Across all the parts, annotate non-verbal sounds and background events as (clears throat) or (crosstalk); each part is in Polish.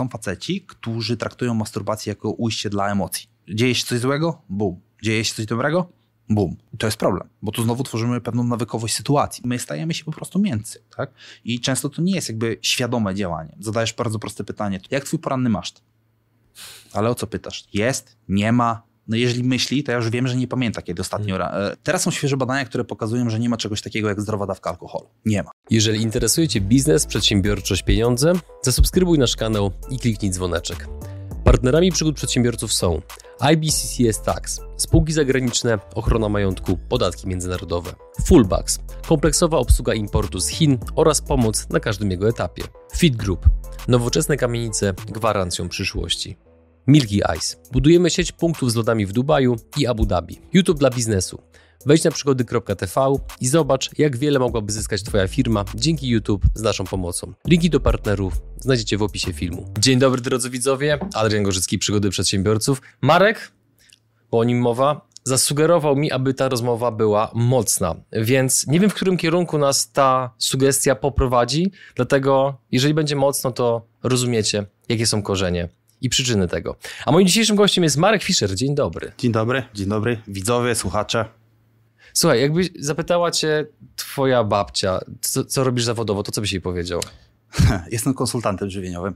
są faceci, którzy traktują masturbację jako ujście dla emocji. Dzieje się coś złego? Bum. Dzieje się coś dobrego? Bum. To jest problem, bo tu znowu tworzymy pewną nawykowość sytuacji. My stajemy się po prostu miękcy, tak? I często to nie jest jakby świadome działanie. Zadajesz bardzo proste pytanie, jak twój poranny maszt? Ale o co pytasz? Jest? Nie ma? No jeżeli myśli, to ja już wiem, że nie pamięta, kiedy ostatnio... E, Teraz są świeże badania, które pokazują, że nie ma czegoś takiego jak zdrowa dawka alkoholu. Nie ma. Jeżeli interesuje Cię biznes, przedsiębiorczość, pieniądze, zasubskrybuj nasz kanał i kliknij dzwoneczek. Partnerami przygód przedsiębiorców są IBCCS Tax, spółki zagraniczne, ochrona majątku, podatki międzynarodowe, Fullbacks, kompleksowa obsługa importu z Chin oraz pomoc na każdym jego etapie, Fit Group, nowoczesne kamienice gwarancją przyszłości. Milky Ice. Budujemy sieć punktów z lodami w Dubaju i Abu Dhabi. YouTube dla biznesu. Wejdź na przygody.tv i zobacz, jak wiele mogłaby zyskać Twoja firma dzięki YouTube z naszą pomocą. Linki do partnerów znajdziecie w opisie filmu. Dzień dobry drodzy widzowie, Adrian Gorzycki, Przygody Przedsiębiorców. Marek, bo o nim mowa, zasugerował mi, aby ta rozmowa była mocna, więc nie wiem, w którym kierunku nas ta sugestia poprowadzi, dlatego jeżeli będzie mocno, to rozumiecie, jakie są korzenie i przyczyny tego. A moim dzisiejszym gościem jest Marek Fischer. Dzień dobry. Dzień dobry, dzień dobry, widzowie, słuchacze. Słuchaj, jakby zapytała cię twoja babcia, co, co robisz zawodowo, to co byś jej powiedział? (laughs) Jestem konsultantem żywieniowym.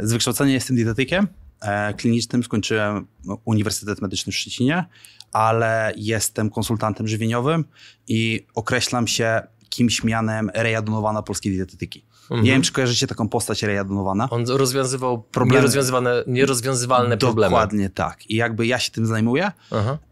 Z wykształcenia jestem dietetykiem e, klinicznym, skończyłem Uniwersytet Medyczny w Szczecinie, ale jestem konsultantem żywieniowym i określam się kimś mianem Reja Donowana polskiej dietetyki. Mhm. Nie wiem, czy kojarzycie taką postać Reja Donowana. On rozwiązywał Problemy. nierozwiązywane, nierozwiązywalne problemy. Dokładnie tak. I jakby ja się tym zajmuję.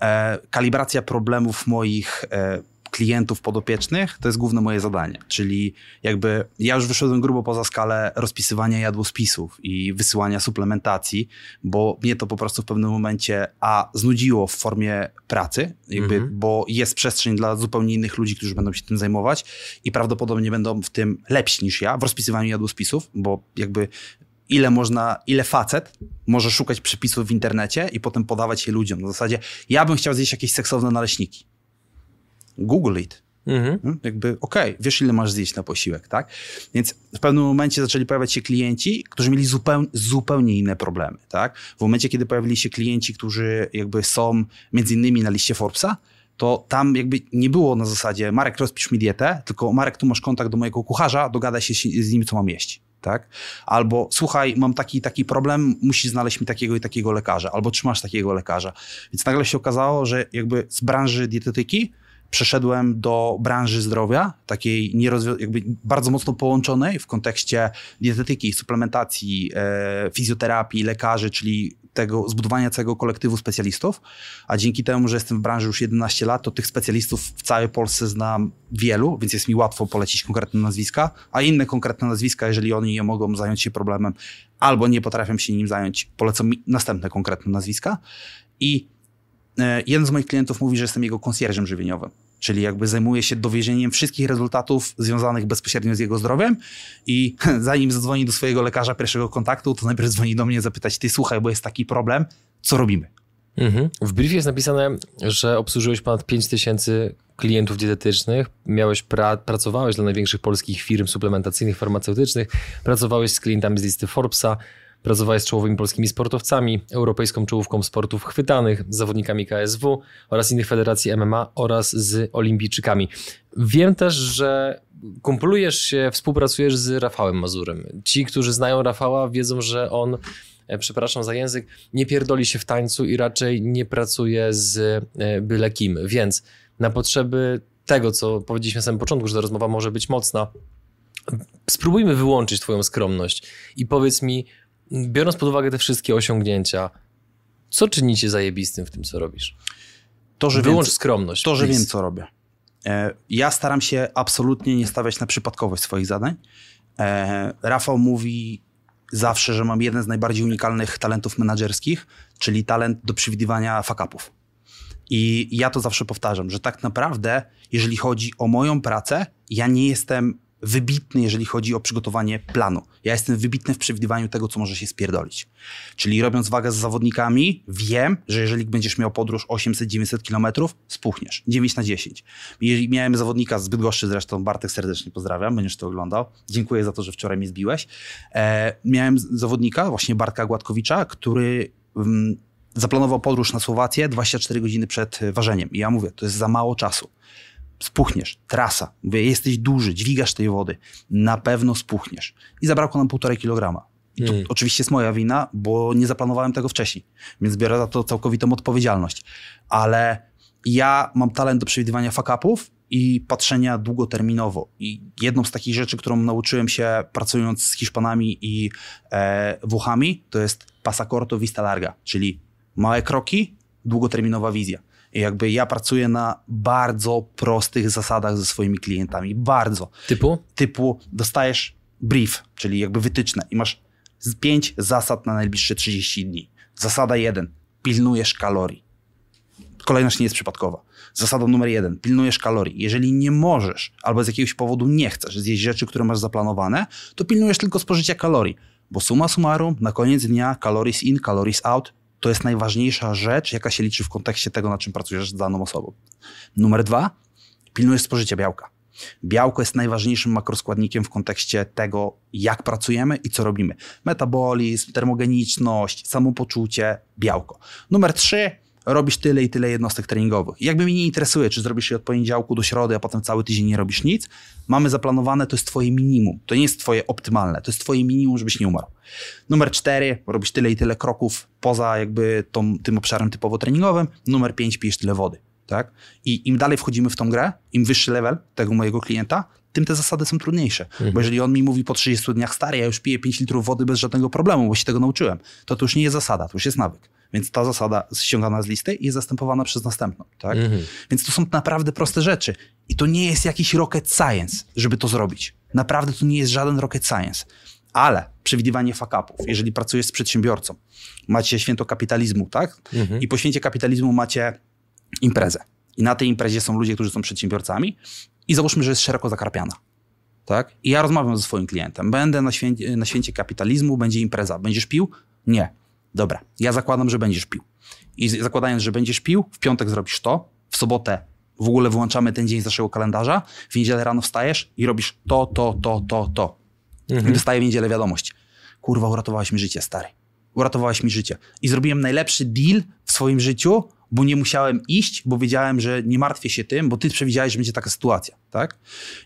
E, kalibracja problemów moich e, klientów podopiecznych to jest główne moje zadanie. Czyli jakby ja już wyszedłem grubo poza skalę rozpisywania jadłospisów i wysyłania suplementacji, bo mnie to po prostu w pewnym momencie a znudziło w formie pracy, jakby, Mhm. bo jest przestrzeń dla zupełnie innych ludzi, którzy będą się tym zajmować i prawdopodobnie będą w tym lepsi niż ja w rozpisywaniu jadłospisów, bo jakby ile można, ile facet może szukać przepisów w internecie i potem podawać je ludziom. Na zasadzie, ja bym chciał zjeść jakieś seksowne naleśniki. Google it. Mhm. Hmm? Jakby, okej, wiesz ile masz zjeść na posiłek, tak? Więc w pewnym momencie zaczęli pojawiać się klienci, którzy mieli zupełnie, zupełnie inne problemy, tak? W momencie, kiedy pojawili się klienci, którzy jakby są między innymi na liście Forbesa, to tam jakby nie było na zasadzie Marek, rozpisz mi dietę, tylko Marek, tu masz kontakt do mojego kucharza, dogadaj się z nim, co mam jeść. Tak? Albo słuchaj, mam taki taki problem, musisz znaleźć mi takiego i takiego lekarza, albo czy masz takiego lekarza. Więc nagle się okazało, że jakby z branży dietetyki przeszedłem do branży zdrowia, takiej jakby bardzo mocno połączonej w kontekście dietetyki, suplementacji, e, fizjoterapii, lekarzy, czyli tego zbudowania całego kolektywu specjalistów, a dzięki temu, że jestem w branży już 11 lat, to tych specjalistów w całej Polsce znam wielu, więc jest mi łatwo polecić konkretne nazwiska, a inne konkretne nazwiska, jeżeli oni nie mogą zająć się problemem albo nie potrafią się nim zająć, polecą mi następne konkretne nazwiska. I jeden z moich klientów mówi, że jestem jego konsjerżem żywieniowym. Czyli jakby zajmuję się dowiezieniem wszystkich rezultatów związanych bezpośrednio z jego zdrowiem i (laughs) zanim zadzwoni do swojego lekarza pierwszego kontaktu, to najpierw dzwoni do mnie zapytać, ty słuchaj, bo jest taki problem, co robimy? Mhm. W briefie jest napisane, że obsłużyłeś ponad 5000 klientów dietetycznych, miałeś pra- pracowałeś dla największych polskich firm suplementacyjnych, farmaceutycznych, pracowałeś z klientami z listy Forbesa, pracowałeś z czołowymi polskimi sportowcami, europejską czołówką sportów chwytanych, zawodnikami KSW oraz innych federacji MMA oraz z olimpijczykami. Wiem też, że kumplujesz się, współpracujesz z Rafałem Mazurem. Ci, którzy znają Rafała, wiedzą, że on e, przepraszam za język, nie pierdoli się w tańcu i raczej nie pracuje z e, byle kim. Więc na potrzeby tego, co powiedzieliśmy na samym początku, że ta rozmowa może być mocna, spróbujmy wyłączyć twoją skromność i powiedz mi, biorąc pod uwagę te wszystkie osiągnięcia, co czyni cię zajebistym w tym, co robisz? To, że Wyłącz wiem, skromność. to, że please. wiem, co robię. E, Ja staram się absolutnie nie stawiać na przypadkowość swoich zadań. E, Rafał mówi zawsze, że mam jeden z najbardziej unikalnych talentów menedżerskich, czyli talent do przewidywania fakapów. I ja to zawsze powtarzam, że tak naprawdę, jeżeli chodzi o moją pracę, ja nie jestem wybitny, jeżeli chodzi o przygotowanie planu. Ja jestem wybitny w przewidywaniu tego, co może się spierdolić. Czyli robiąc wagę z zawodnikami, wiem, że jeżeli będziesz miał podróż 800-900 kilometrów, spuchniesz. 9 na 10. Jeżeli miałem zawodnika z Bydgoszczy zresztą, Bartek serdecznie pozdrawiam, będziesz to oglądał. Dziękuję za to, że wczoraj mnie zbiłeś. E, miałem zawodnika, właśnie Bartka Gładkowicza, który... Mm, zaplanował podróż na Słowację 24 godziny przed ważeniem. I ja mówię, to jest za mało czasu spuchniesz, trasa, mówię, jesteś duży, dźwigasz tej wody, na pewno spuchniesz. I zabrakło nam półtorej kilograma. I to hmm. oczywiście jest moja wina, bo nie zaplanowałem tego wcześniej, więc biorę za to całkowitą odpowiedzialność. Ale ja mam talent do przewidywania fakapów i patrzenia długoterminowo. I jedną z takich rzeczy, którą nauczyłem się pracując z Hiszpanami i e, Włochami, to jest pasacorto vista larga, czyli małe kroki, długoterminowa wizja. I jakby ja pracuję na bardzo prostych zasadach ze swoimi klientami. Bardzo. Typu? Typu dostajesz brief, czyli jakby wytyczne i masz pięć zasad na najbliższe 30 dni. Zasada jeden. Pilnujesz kalorii. Kolejność nie jest przypadkowa. Zasada numer jeden. Pilnujesz kalorii. Jeżeli nie możesz albo z jakiegoś powodu nie chcesz zjeść rzeczy, które masz zaplanowane, to pilnujesz tylko spożycia kalorii. Bo suma summarum, na koniec dnia calories in, calories out to jest najważniejsza rzecz, jaka się liczy w kontekście tego, na czym pracujesz z daną osobą. Numer dwa, pilnujesz spożycia białka. Białko jest najważniejszym makroskładnikiem w kontekście tego, jak pracujemy i co robimy. Metabolizm, termogeniczność, samopoczucie, białko. Numer trzy, robisz tyle i tyle jednostek treningowych. jakby mnie nie interesuje, czy zrobisz je od poniedziałku do środy, a potem cały tydzień nie robisz nic, mamy zaplanowane, to jest twoje minimum. To nie jest twoje optymalne, to jest twoje minimum, żebyś nie umarł. Numer cztery, robisz tyle i tyle kroków poza jakby tą, tym obszarem typowo treningowym. Numer pięć, pijesz tyle wody. Tak? I im dalej wchodzimy w tą grę, im wyższy level tego mojego klienta, tym te zasady są trudniejsze. Mhm. Bo jeżeli on mi mówi po 30 dniach, stary, ja już piję 5 litrów wody bez żadnego problemu, bo się tego nauczyłem, to to już nie jest zasada, to już jest nawyk. Więc ta zasada ściągana z listy jest zastępowana przez następną. Tak? Mhm. Więc to są naprawdę proste rzeczy. I to nie jest jakiś rocket science, żeby to zrobić. Naprawdę to nie jest żaden rocket science. Ale przewidywanie fakapów, jeżeli pracujesz z przedsiębiorcą, macie święto kapitalizmu, tak? Mhm. I po święcie kapitalizmu macie imprezę. I na tej imprezie są ludzie, którzy są przedsiębiorcami i załóżmy, że jest szeroko zakarpiana. Tak? I ja rozmawiam ze swoim klientem. Będę na święcie, na święcie kapitalizmu, będzie impreza. Będziesz pił? Nie. Dobra, ja zakładam, że będziesz pił. I zakładając, że będziesz pił, w piątek zrobisz to, w sobotę w ogóle wyłączamy ten dzień z naszego kalendarza, w niedzielę rano wstajesz i robisz to, to, to, to, to. Mhm. I dostaję w niedzielę wiadomość. Kurwa, uratowałeś mi życie, stary. Uratowałeś mi życie. I zrobiłem najlepszy deal w swoim życiu, bo nie musiałem iść, bo wiedziałem, że nie martwię się tym, bo ty przewidziałeś, że będzie taka sytuacja, tak?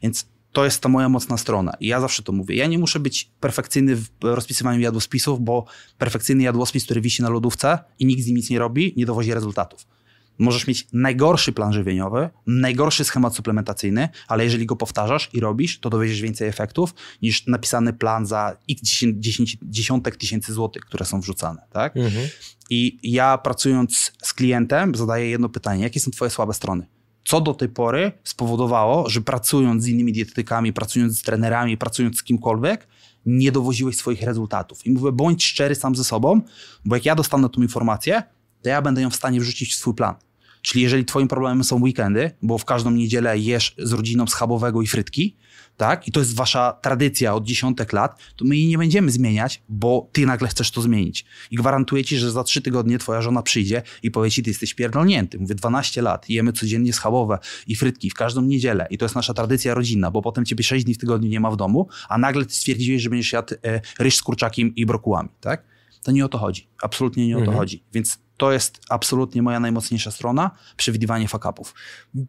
Więc to jest ta moja mocna strona. I ja zawsze to mówię. Ja nie muszę być perfekcyjny w rozpisywaniu jadłospisów, bo perfekcyjny jadłospis, który wisi na lodówce i nikt z nim nic nie robi, nie dowozi rezultatów. Możesz mieć najgorszy plan żywieniowy, najgorszy schemat suplementacyjny, ale jeżeli go powtarzasz i robisz, to dowiedziesz więcej efektów niż napisany plan za x dziesiątek tysięcy złotych, które są wrzucane. Tak? Mhm. I ja pracując z klientem zadaję jedno pytanie. Jakie są twoje słabe strony? Co do tej pory spowodowało, że pracując z innymi dietetykami, pracując z trenerami, pracując z kimkolwiek, nie dowoziłeś swoich rezultatów. I mówię, bądź szczery sam ze sobą, bo jak ja dostanę tą informację, to ja będę ją w stanie wrzucić w swój plan. Czyli jeżeli twoim problemem są weekendy, bo w każdą niedzielę jesz z rodziną schabowego i frytki, tak? I to jest wasza tradycja od dziesiątek lat, to my jej nie będziemy zmieniać, bo ty nagle chcesz to zmienić. I gwarantuję ci, że za trzy tygodnie twoja żona przyjdzie i powie ci, ty jesteś pierdolnięty. Mówię, 12 lat, jemy codziennie schabowe i frytki w każdą niedzielę i to jest nasza tradycja rodzinna, bo potem ciebie 6 dni w tygodniu nie ma w domu, a nagle ty stwierdziłeś, że będziesz jadł e, ryż z kurczakiem i brokułami, tak? To nie o to chodzi. Absolutnie nie o to mhm. chodzi. Więc to jest absolutnie moja najmocniejsza strona, przewidywanie fakapów.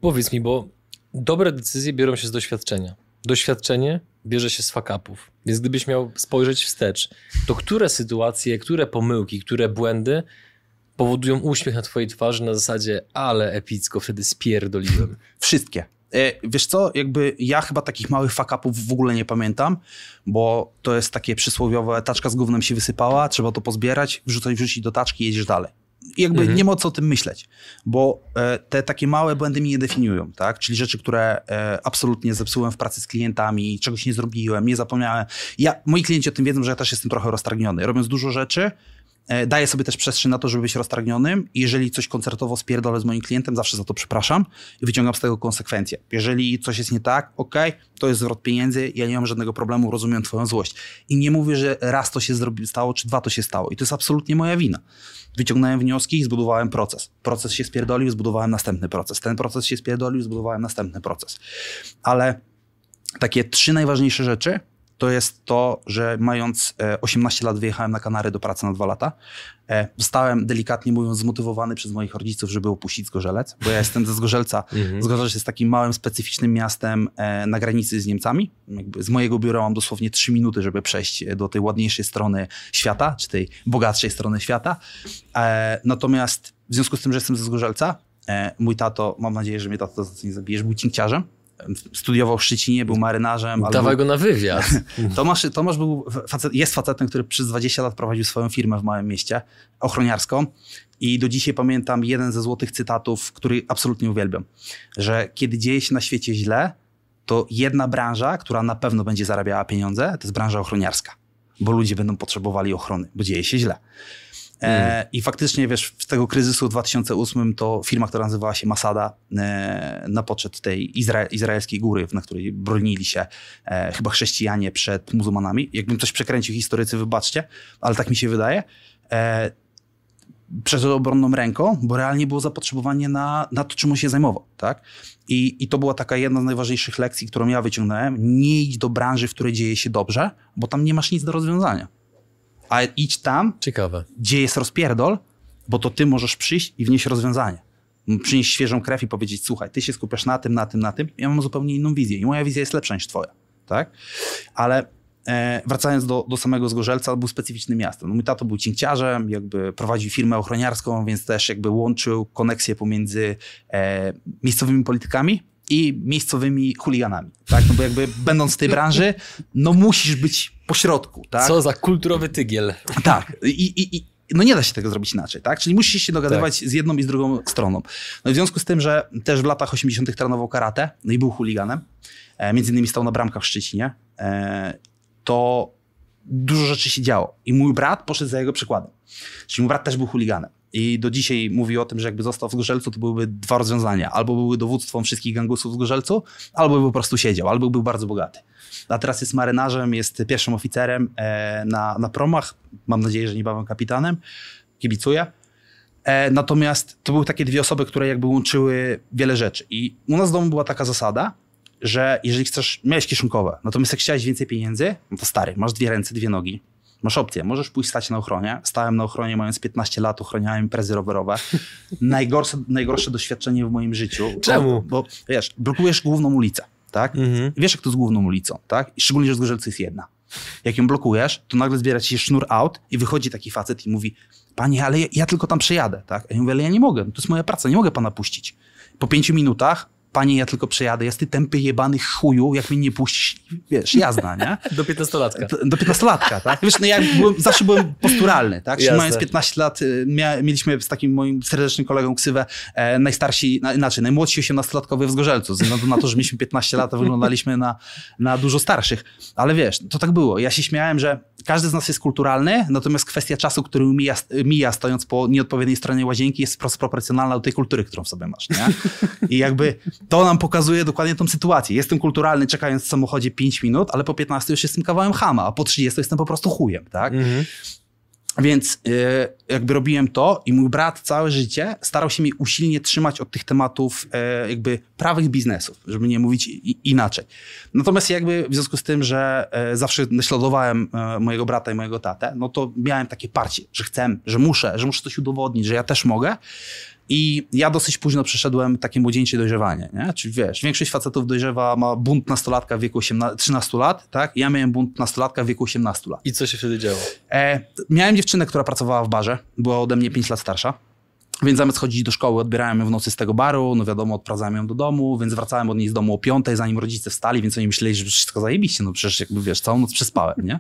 Powiedz mi, bo dobre decyzje biorą się z doświadczenia doświadczenie bierze się z fakapów. Więc gdybyś miał spojrzeć wstecz, to które sytuacje, które pomyłki, które błędy powodują uśmiech na twojej twarzy na zasadzie ale epicko, wtedy spierdoliłem. (laughs) Wszystkie. E, wiesz co, jakby ja chyba takich małych fakapów w ogóle nie pamiętam, bo to jest takie przysłowiowe, taczka z gównem się wysypała, trzeba to pozbierać, wrzucać, wrzucić do taczki i jedziesz dalej jakby mhm. nie ma co o tym myśleć, bo e, te takie małe błędy mi nie definiują, tak? Czyli rzeczy, które e, absolutnie zepsułem w pracy z klientami, czegoś nie zrobiłem, nie zapomniałem. Ja, moi klienci o tym wiedzą, że ja też jestem trochę roztargniony. Robiąc dużo rzeczy, daję sobie też przestrzeń na to, żeby być roztargnionym jeżeli coś koncertowo spierdolę z moim klientem, zawsze za to przepraszam i wyciągam z tego konsekwencje. Jeżeli coś jest nie tak, ok, to jest zwrot pieniędzy, ja nie mam żadnego problemu, rozumiem twoją złość. I nie mówię, że raz to się stało, czy dwa to się stało. I to jest absolutnie moja wina. Wyciągnąłem wnioski i zbudowałem proces. Proces się spierdolił, zbudowałem następny proces. Ten proces się spierdolił, zbudowałem następny proces. Ale takie trzy najważniejsze rzeczy to jest to, że mając 18 e, lat wyjechałem na Kanary do pracy na dwa lata. E, zostałem delikatnie mówiąc zmotywowany przez moich rodziców, żeby opuścić Zgorzelec, bo ja jestem ze Zgorzelca. (laughs) Mhm. Zgorzelec jest takim małym, specyficznym miastem e, na granicy z Niemcami. Jakby z mojego biura mam dosłownie trzy minuty, żeby przejść do tej ładniejszej strony świata, czy tej bogatszej strony świata. Natomiast w związku z tym, że jestem ze Zgorzelca, mój tato, mam nadzieję, że mnie tato za to nie zabijesz, był cinkciarzem studiował w Szczecinie, był marynarzem. Dawaj go na wywiad. (laughs) Tomasz, Tomasz był facet, jest facetem, który przez 20 lat prowadził swoją firmę w małym mieście, ochroniarską. I do dzisiaj pamiętam jeden ze złotych cytatów, który absolutnie uwielbiam, że kiedy dzieje się na świecie źle, to jedna branża, która na pewno będzie zarabiała pieniądze, to jest branża ochroniarska, bo ludzie będą potrzebowali ochrony, bo dzieje się źle. E, I faktycznie, wiesz, z tego kryzysu w 2008 to firma, która nazywała się Masada, e, na poczet tej izra izraelskiej góry, na której bronili się e, chyba chrześcijanie przed muzułmanami. Jakbym coś przekręcił historycy, wybaczcie, ale tak mi się wydaje. E, przeszedł obronną ręką, bo realnie było zapotrzebowanie na, na to, czym on się zajmował. Tak? I, I to była taka jedna z najważniejszych lekcji, którą ja wyciągnąłem. Nie idź do branży, w której dzieje się dobrze, bo tam nie masz nic do rozwiązania a idź tam, Ciekawe. gdzie jest rozpierdol, bo to ty możesz przyjść i wnieść rozwiązanie. Przynieść świeżą krew i powiedzieć, słuchaj, ty się skupiasz na tym, na tym, na tym, ja mam zupełnie inną wizję i moja wizja jest lepsza niż twoja, tak? Ale e, wracając do, do samego Zgorzelca, był specyficznym miastem. No, mój tato był cinkciarzem, jakby prowadził firmę ochroniarską, więc też jakby łączył koneksję pomiędzy e, miejscowymi politykami i miejscowymi chuliganami, tak? No bo jakby będąc w tej branży, no musisz być pośrodku, tak? Co za kulturowy tygiel. Tak. I, i, i no nie da się tego zrobić inaczej, tak? Czyli musisz się dogadywać tak. z jedną i z drugą stroną. No i w związku z tym, że też w latach 80. trenował karate, no i był chuliganem, e, między innymi stał na bramkach w Szczecinie, e, to dużo rzeczy się działo. I mój brat poszedł za jego przykładem. Czyli mój brat też był chuliganem. I do dzisiaj mówi o tym, że jakby został w Zgorzelcu, to byłyby dwa rozwiązania. Albo były dowództwem wszystkich gangusów w Zgorzelcu, albo by po prostu siedział, albo był bardzo bogaty. A teraz jest marynarzem, jest pierwszym oficerem e, na, na promach. Mam nadzieję, że niebawem kapitanem. Kibicuję. E, natomiast to były takie dwie osoby, które jakby łączyły wiele rzeczy. I u nas w domu była taka zasada, że jeżeli chcesz, miałeś kieszonkowe, natomiast jak chciałeś więcej pieniędzy, no to stary, masz dwie ręce, dwie nogi, Masz opcję, możesz pójść stać na ochronie. Stałem na ochronie mając 15 lat, ochroniałem imprezy rowerowe. (laughs) Najgorsze, najgorsze doświadczenie w moim życiu. Czemu? Bo, bo wiesz, blokujesz główną ulicę, tak? Mhm. Wiesz, jak to z główną ulicą, tak? I szczególnie, że z Gorzelcy jest jedna. Jak ją blokujesz, to nagle zbiera ci się sznur out i wychodzi taki facet i mówi, panie, ale ja, ja tylko tam przejadę, tak? A ja mówię, ale ja nie mogę, to jest moja praca, nie mogę pana puścić. Po pięciu minutach panie, ja tylko przejadę, jest ty tępy jebany chuju, jak mnie nie puścisz, wiesz, jazda, nie? (laughs) Do 15-latka. Do, do 15-latka, tak? Wiesz, no ja byłem, zawsze byłem posturalny, tak? Jasne. Mając 15 lat, y, mia, mieliśmy z takim moim serdecznym kolegą ksywę e, najstarsi, na, inaczej, najmłodsi 18-latkowie w Zgorzelcu, ze względu na to, że mieliśmy 15 lat, a wyglądaliśmy na, na dużo starszych. Ale wiesz, to tak było. Ja się śmiałem, że każdy z nas jest kulturalny, natomiast kwestia czasu, który mija, mija stojąc po nieodpowiedniej stronie łazienki jest wprost proporcjonalna do tej kultury, którą w sobie masz, nie? I jakby to nam pokazuje dokładnie tą sytuację. Jestem kulturalny czekając w samochodzie 5 minut, ale po 15 już jestem kawałem hama, a po 30 jestem po prostu chujem, tak? Mhm. Więc yy, jakby robiłem to i mój brat całe życie starał się mi usilnie trzymać od tych tematów yy, jakby prawych biznesów, żeby nie mówić i, inaczej. Natomiast jakby w związku z tym, że yy, zawsze naśladowałem mojego brata i mojego tatę, no to miałem takie parcie, że chcę, że muszę, że muszę coś udowodnić, że ja też mogę. I ja dosyć późno przeszedłem takie młodzieńcze dojrzewanie, nie? Czyli wiesz, większość facetów dojrzewa, ma bunt nastolatka w wieku 18, 13 lat, tak? Ja miałem bunt nastolatka w wieku 18 lat. I co się wtedy działo? E, miałem dziewczynę, która pracowała w barze, była ode mnie 5 lat starsza. Więc zamiast chodzić do szkoły, odbierałem ją w nocy z tego baru, no wiadomo, odprowadzałem ją do domu, więc wracałem od niej z domu o piątej, zanim rodzice wstali, więc oni myśleli, że wszystko zajebiście, no przecież jakby wiesz, całą noc przespałem, nie?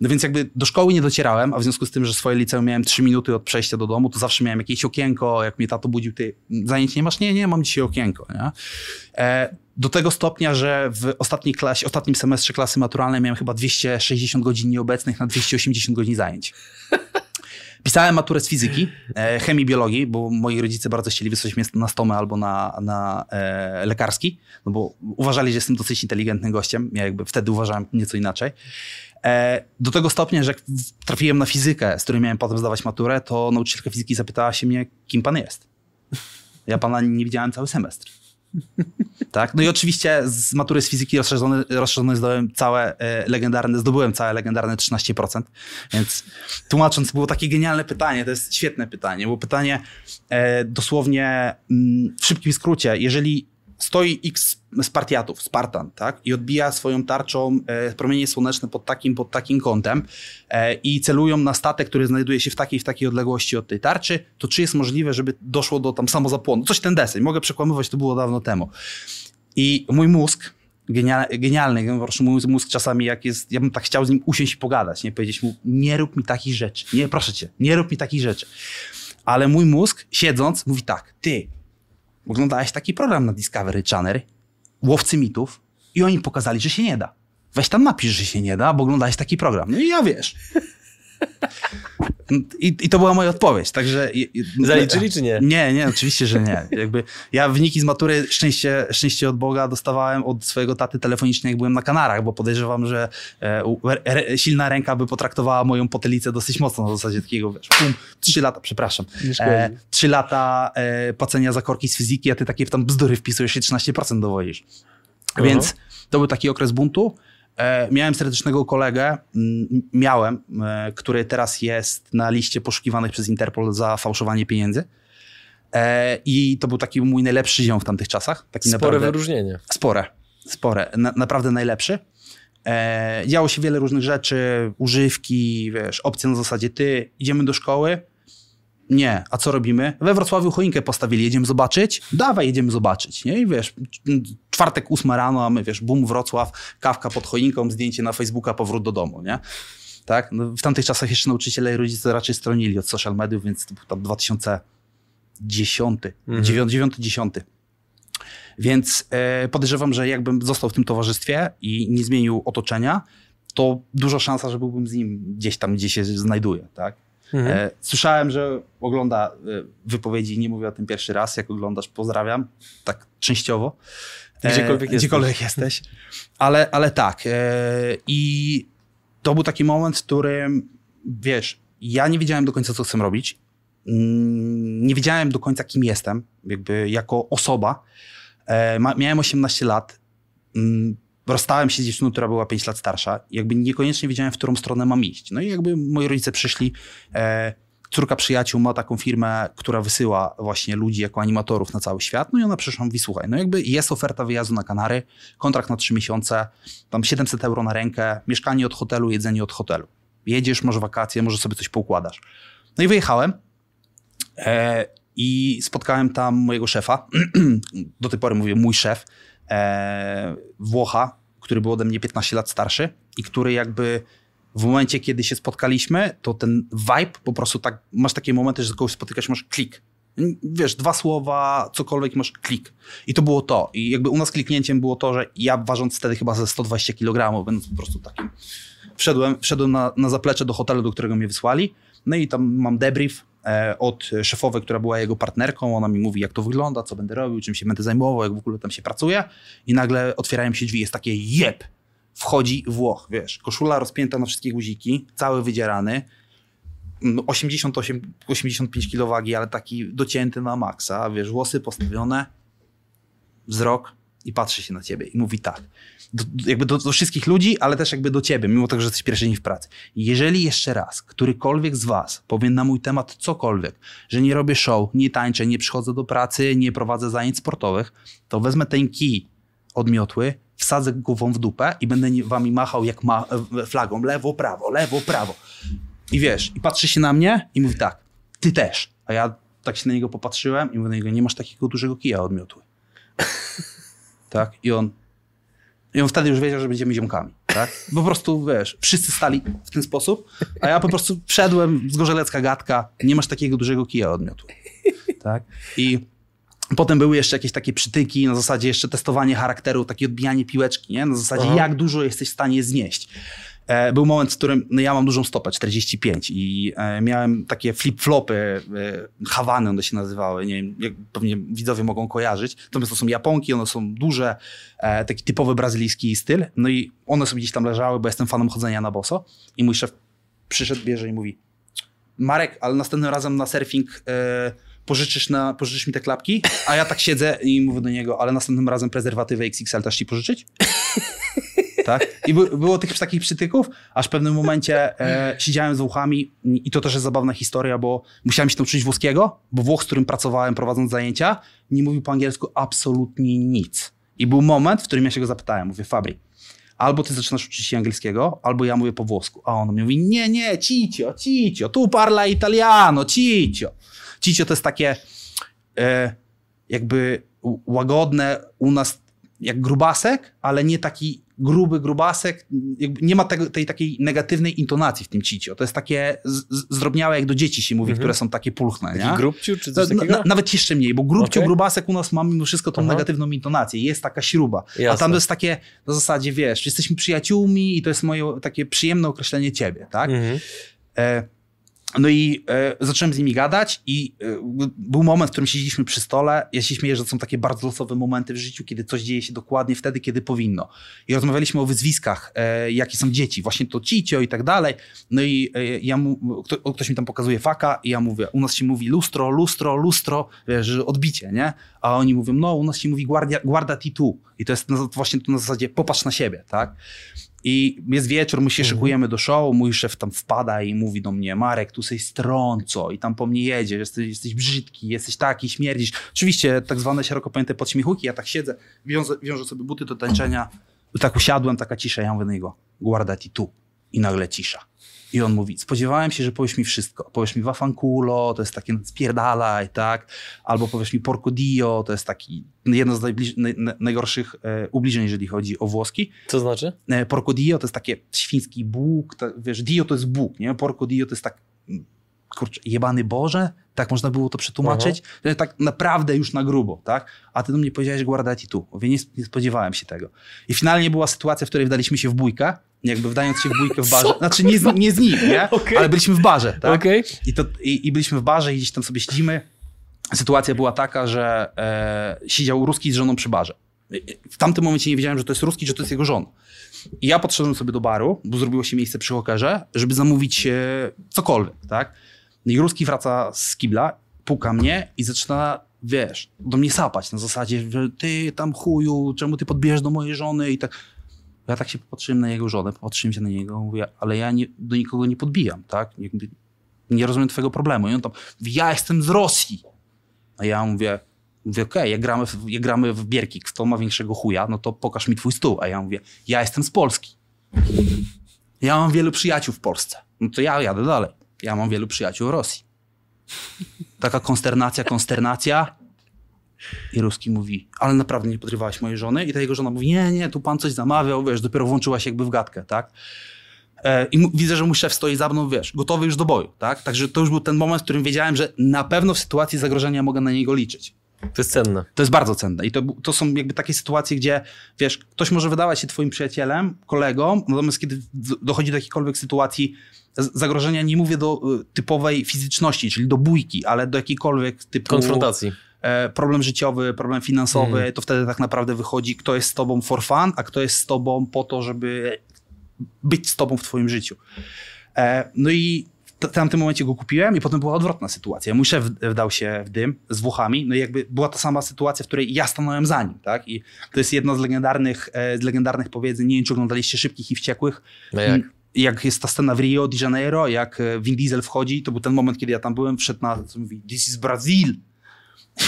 No więc jakby do szkoły nie docierałem, a w związku z tym, że swoje liceum miałem 3 minuty od przejścia do domu, to zawsze miałem jakieś okienko, jak mnie tato budził, ty zajęć nie masz? Nie, nie, mam dzisiaj okienko, nie? E, do tego stopnia, że w ostatniej klasie, ostatnim semestrze klasy maturalnej miałem chyba 260 godzin nieobecnych na 280 godzin zajęć. Pisałem maturę z fizyki, e, chemii, biologii, bo moi rodzice bardzo chcieli wysłać mnie na stomę albo na, na e, lekarski, no bo uważali, że jestem dosyć inteligentnym gościem. Ja jakby wtedy uważałem nieco inaczej. E, do tego stopnia, że jak trafiłem na fizykę, z której miałem potem zdawać maturę, to nauczycielka fizyki zapytała się mnie, kim pan jest. Ja pana nie widziałem cały semestr. (laughs) Tak? No i oczywiście z matury z fizyki rozszerzonej, rozszerzonej zdobyłem całe e, legendarne, zdobyłem całe legendarne 13%. Więc tłumacząc, było takie genialne pytanie, to jest świetne pytanie, było pytanie e, dosłownie mm, w szybkim skrócie, jeżeli stoi x Spartiatów, Spartan, tak? I odbija swoją tarczą e, promienie słoneczne pod takim, pod takim kątem e, i celują na statek, który znajduje się w takiej, w takiej odległości od tej tarczy, to czy jest możliwe, żeby doszło do tam samozapłonu? Coś ten deseń. Mogę przekłamywać, to było dawno temu. I mój mózg, genialny, genialny prostu mój mózg czasami jak jest, ja bym tak chciał z nim usiąść i pogadać, nie? Powiedzieć mu, nie rób mi takich rzeczy. Nie, proszę cię, nie rób mi takich rzeczy. Ale mój mózg, siedząc, mówi tak, ty, oglądałeś taki program na Discovery Channel, Łowcy Mitów, i oni pokazali, że się nie da. Weź tam napisz, że się nie da, bo oglądałeś taki program. No i ja wiesz. I, I, to była moja odpowiedź, także... Zaliczyli czy nie? Nie, nie, oczywiście, że nie. Jakby ja wyniki z matury, szczęście, szczęście od Boga, dostawałem od swojego taty telefonicznie, jak byłem na Kanarach, bo podejrzewam, że e, re, silna ręka by potraktowała moją potylicę dosyć mocno na zasadzie takiego, wiesz, pum, trzy lata, przepraszam. E, trzy lata e, płacenia za korki z fizyki, a ty takie tam bzdury wpisujesz i 13% dowodzisz. Więc to był taki okres buntu. E, miałem serdecznego kolegę, miałem, e, który teraz jest na liście poszukiwanych przez Interpol za fałszowanie pieniędzy. E, I to był taki mój najlepszy ziom w tamtych czasach. Taki spore naprawdę, wyróżnienie. Spore, spore. Na, naprawdę najlepszy. Działo się wiele różnych rzeczy, używki, wiesz, opcje na zasadzie ty, idziemy do szkoły, nie. A co robimy? We Wrocławiu choinkę postawili, jedziemy zobaczyć? Dawaj, jedziemy zobaczyć. Nie? I wiesz, czwartek, ósma rano, a my, wiesz, bum, Wrocław, kawka pod choinką, zdjęcie na Facebooka, powrót do domu, nie? Tak? No, w tamtych czasach jeszcze nauczyciele i rodzice raczej stronili od social mediów, więc to był tam 2010, mhm. 9, 9 10. Więc e, podejrzewam, że jakbym został w tym towarzystwie i nie zmienił otoczenia, to duża szansa, że byłbym z nim gdzieś tam, gdzie się znajduje, tak? Mhm. E, słyszałem, że ogląda e, wypowiedzi, nie mówię o tym pierwszy raz, jak oglądasz, pozdrawiam, tak częściowo. E, gdziekolwiek, Gdziekolwiek jesteś. Ale, ale tak. I to był taki moment, w którym, wiesz, ja nie wiedziałem do końca, co chcę robić. Mm, nie wiedziałem do końca, kim jestem, jakby jako osoba. Miałem 18 lat mm, rozstałem się z dziewczyną, która była 5 lat starsza. Jakby niekoniecznie wiedziałem, w którą stronę mam iść. No i jakby moi rodzice przyszli. E, córka przyjaciół ma taką firmę, która wysyła właśnie ludzi jako animatorów na cały świat. No i ona przyszła mówi, słuchaj, no jakby jest oferta wyjazdu na Kanary, kontrakt na 3 miesiące, tam 700 euro na rękę, mieszkanie od hotelu, jedzenie od hotelu. Jedziesz, może wakacje, może sobie coś poukładasz. No i wyjechałem e, i spotkałem tam mojego szefa. (clears throat) Do tej pory mówię mój szef, e, Włocha, który był ode mnie 15 lat starszy i który jakby w momencie, kiedy się spotkaliśmy, to ten vibe po prostu tak, masz takie momenty, że kogoś spotykasz, masz klik. Wiesz, dwa słowa, cokolwiek, masz klik. I to było to. I jakby u nas kliknięciem było to, że ja ważąc wtedy chyba ze 120 kg, będąc po prostu takim, wszedłem, wszedłem na, na zaplecze do hotelu, do którego mnie wysłali, no i tam mam debrief, od szefowej, która była jego partnerką. Ona mi mówi, jak to wygląda, co będę robił, czym się będę zajmował, jak w ogóle tam się pracuje. I nagle otwierają się drzwi, jest takie jeb. Wchodzi Włoch, wiesz, koszula rozpięta na wszystkie guziki, cały wydzierany, 88, 85 kg wagi, ale taki docięty na maksa, wiesz, włosy postawione, wzrok i patrzy się na ciebie i mówi tak do, jakby do, do, wszystkich ludzi, ale też jakby do ciebie, mimo tego, że jesteś pierwszy dzień w pracy. Jeżeli jeszcze raz którykolwiek z was powie na mój temat cokolwiek, że nie robię show, nie tańczę, nie przychodzę do pracy, nie prowadzę zajęć sportowych, to wezmę ten kij odmiotły, wsadzę głową w dupę i będę wami machał jak ma, flagą lewo, prawo, lewo, prawo. I wiesz, i patrzy się na mnie i mówi tak, ty też. A ja tak się na niego popatrzyłem i mówię do niego, nie masz takiego dużego kija odmiotły. Tak? I on, i on wtedy już wiedział, że będziemy ziomkami, tak? Po prostu, wiesz, wszyscy stali w ten sposób, a ja po prostu wszedłem z gorzelecka gadka, nie masz takiego dużego kija odmiotu, tak? I potem były jeszcze jakieś takie przytyki, na zasadzie jeszcze testowanie charakteru, takie odbijanie piłeczki, nie? Na zasadzie Aha. jak dużo jesteś w stanie znieść. E, był moment, w którym no ja mam dużą stopę, 45 i e, miałem takie flip-flopy, e, Hawany one się nazywały, nie wiem, pewnie widzowie mogą kojarzyć. Natomiast to są Japonki, one są duże, taki typowy brazylijski styl. No i one sobie gdzieś tam leżały, bo jestem fanem chodzenia na boso i mój szef przyszedł, bierze i mówi Marek, ale następnym razem na surfing pożyczysz, na, pożyczysz mi te klapki? A ja tak siedzę i mówię do niego, ale następnym razem prezerwatywy XXL też ci pożyczyć? (laughs) tak? I by, było tych takich przytyków, aż w pewnym momencie e, siedziałem z Włochami i to też jest zabawna historia, bo musiałem się nauczyć włoskiego, bo Włoch, z którym pracowałem prowadząc zajęcia, nie mówił po angielsku absolutnie nic. I był moment, w którym ja się go zapytałem, mówię, Fabri, albo ty zaczynasz uczyć się angielskiego, albo ja mówię po włosku. A on mi mówi, nie, nie, cicio, cicio, tu parla italiano, cicio. Cicio to jest takie e, jakby łagodne u nas jak grubasek, ale nie taki gruby grubasek. Nie ma tego, tej takiej negatywnej intonacji w tym cicio. To jest takie z, z, zdrobniałe, jak do dzieci się mówi, mhm. które są takie pulchne. Taki nie? grubciu czy coś takiego? Na, nawet jeszcze mniej, bo grubciu, okay. grubasek u nas ma mimo wszystko tą Aha. negatywną intonację. Jest taka śruba. Jasne. A tam to jest takie na zasadzie, wiesz, jesteśmy przyjaciółmi i to jest moje takie przyjemne określenie ciebie, tak? Mhm. E, no i e, zacząłem z nimi gadać i e, był moment, w którym siedzieliśmy przy stole. Ja się śmieję, że to są takie bardzo losowe momenty w życiu, kiedy coś dzieje się dokładnie wtedy, kiedy powinno. I rozmawialiśmy o wyzwiskach, e, jakie są dzieci, właśnie to cicio i tak dalej. No i e, ja mu, kto, ktoś mi tam pokazuje faka i ja mówię, u nas się mówi lustro, lustro, lustro, wiesz, odbicie, nie? A oni mówią, no u nas się mówi guardia, guarda titu. I to jest właśnie to na zasadzie popatrz na siebie, tak? I jest wieczór, my się mhm. szykujemy do show, mój szef tam wpada i mówi do mnie, Marek, tu jesteś strąco i tam po mnie jedzie, jesteś, jesteś brzydki, jesteś taki, śmierdzisz. Oczywiście tak zwane szeroko pojęte podśmiechuki, ja tak siedzę, wiążę, wiążę sobie buty do tańczenia, tak usiadłem, taka cisza, ja mówię do niego, guarda ti tu. I nagle cisza. I on mówi, spodziewałem się, że powiesz mi wszystko. Powiesz mi wafankulo, to jest takie spierdalaj, tak? Albo powiesz mi porco dio, to jest taki jedno z najgorszych e, ubliżeń, jeżeli chodzi o włoski. Co znaczy? E, porco dio to jest takie świński Bóg, to, wiesz, dio to jest Bóg, nie? Porco dio to jest tak kurczę, jebany Boże, tak można było to przetłumaczyć, uh-huh. tak naprawdę już na grubo, tak? A ty do mnie powiedziałeś guardati tu. Mówię, nie, nie spodziewałem się tego. I finalnie była sytuacja, w której wdaliśmy się w bójkę, jakby wdając się w bójkę w (laughs) barze. Znaczy nie z, nie z nim, nie? Okay. Ale byliśmy w barze, tak? Okay. I, to, i, I byliśmy w barze i gdzieś tam sobie siedzimy. Sytuacja była taka, że e, siedział Ruski z żoną przy barze. W tamtym momencie nie wiedziałem, że to jest Ruski, że to jest jego żona. I ja podszedłem sobie do baru, bo zrobiło się miejsce przy hokerze, żeby zamówić e, cokolwiek, tak? No i Ruski wraca z kibla, puka mnie i zaczyna, wiesz, do mnie sapać na zasadzie, że ty tam chuju, czemu ty podbierzesz do mojej żony i tak. Ja tak się popatrzyłem na jego żonę, popatrzyłem się na niego, mówię, ale ja nie, do nikogo nie podbijam, tak? Jakby nie rozumiem twojego problemu. I on tam, ja jestem z Rosji. A ja mówię, mówię okej, okay, jak, gramy w, jak gramy w ma większego chuja, no to pokaż mi twój stół. A ja mówię, ja jestem z Polski. Ja mam wielu przyjaciół w Polsce. No to ja jadę dalej. Ja mam wielu przyjaciół w Rosji. Taka konsternacja, konsternacja. I Ruski mówi, ale naprawdę nie podrywałeś mojej żony? I ta jego żona mówi, nie, nie, tu pan coś zamawiał, wiesz, dopiero włączyła się jakby w gadkę, tak? E, I widzę, że mój szef stoi za mną, wiesz, gotowy już do boju, tak? Także to już był ten moment, w którym wiedziałem, że na pewno w sytuacji zagrożenia mogę na niego liczyć. To jest cenne. To jest bardzo cenne. I to, to są jakby takie sytuacje, gdzie wiesz, ktoś może wydawać się twoim przyjacielem, kolegą, natomiast kiedy dochodzi do jakiejkolwiek sytuacji zagrożenia, nie mówię do y, typowej fizyczności, czyli do bójki, ale do jakiejkolwiek typu... Konfrontacji. E, problem życiowy, problem finansowy, mm. to wtedy tak naprawdę wychodzi, kto jest z tobą for fun, a kto jest z tobą po to, żeby być z tobą w twoim życiu. E, no i w tamtym momencie go kupiłem i potem była odwrotna sytuacja. Mój szef wdał się w dym z Włochami, no i jakby była to sama sytuacja, w której ja stanąłem za nim, tak? I to jest jedno z legendarnych, e, z legendarnych powiedzeń, nie wiem czy oglądaliście Szybkich i Wściekłych. No jak? Jak jest ta scena w Rio de Janeiro, jak e, Vin Diesel wchodzi, to był ten moment, kiedy ja tam byłem, wszedł na, co mówi, this is Brazil.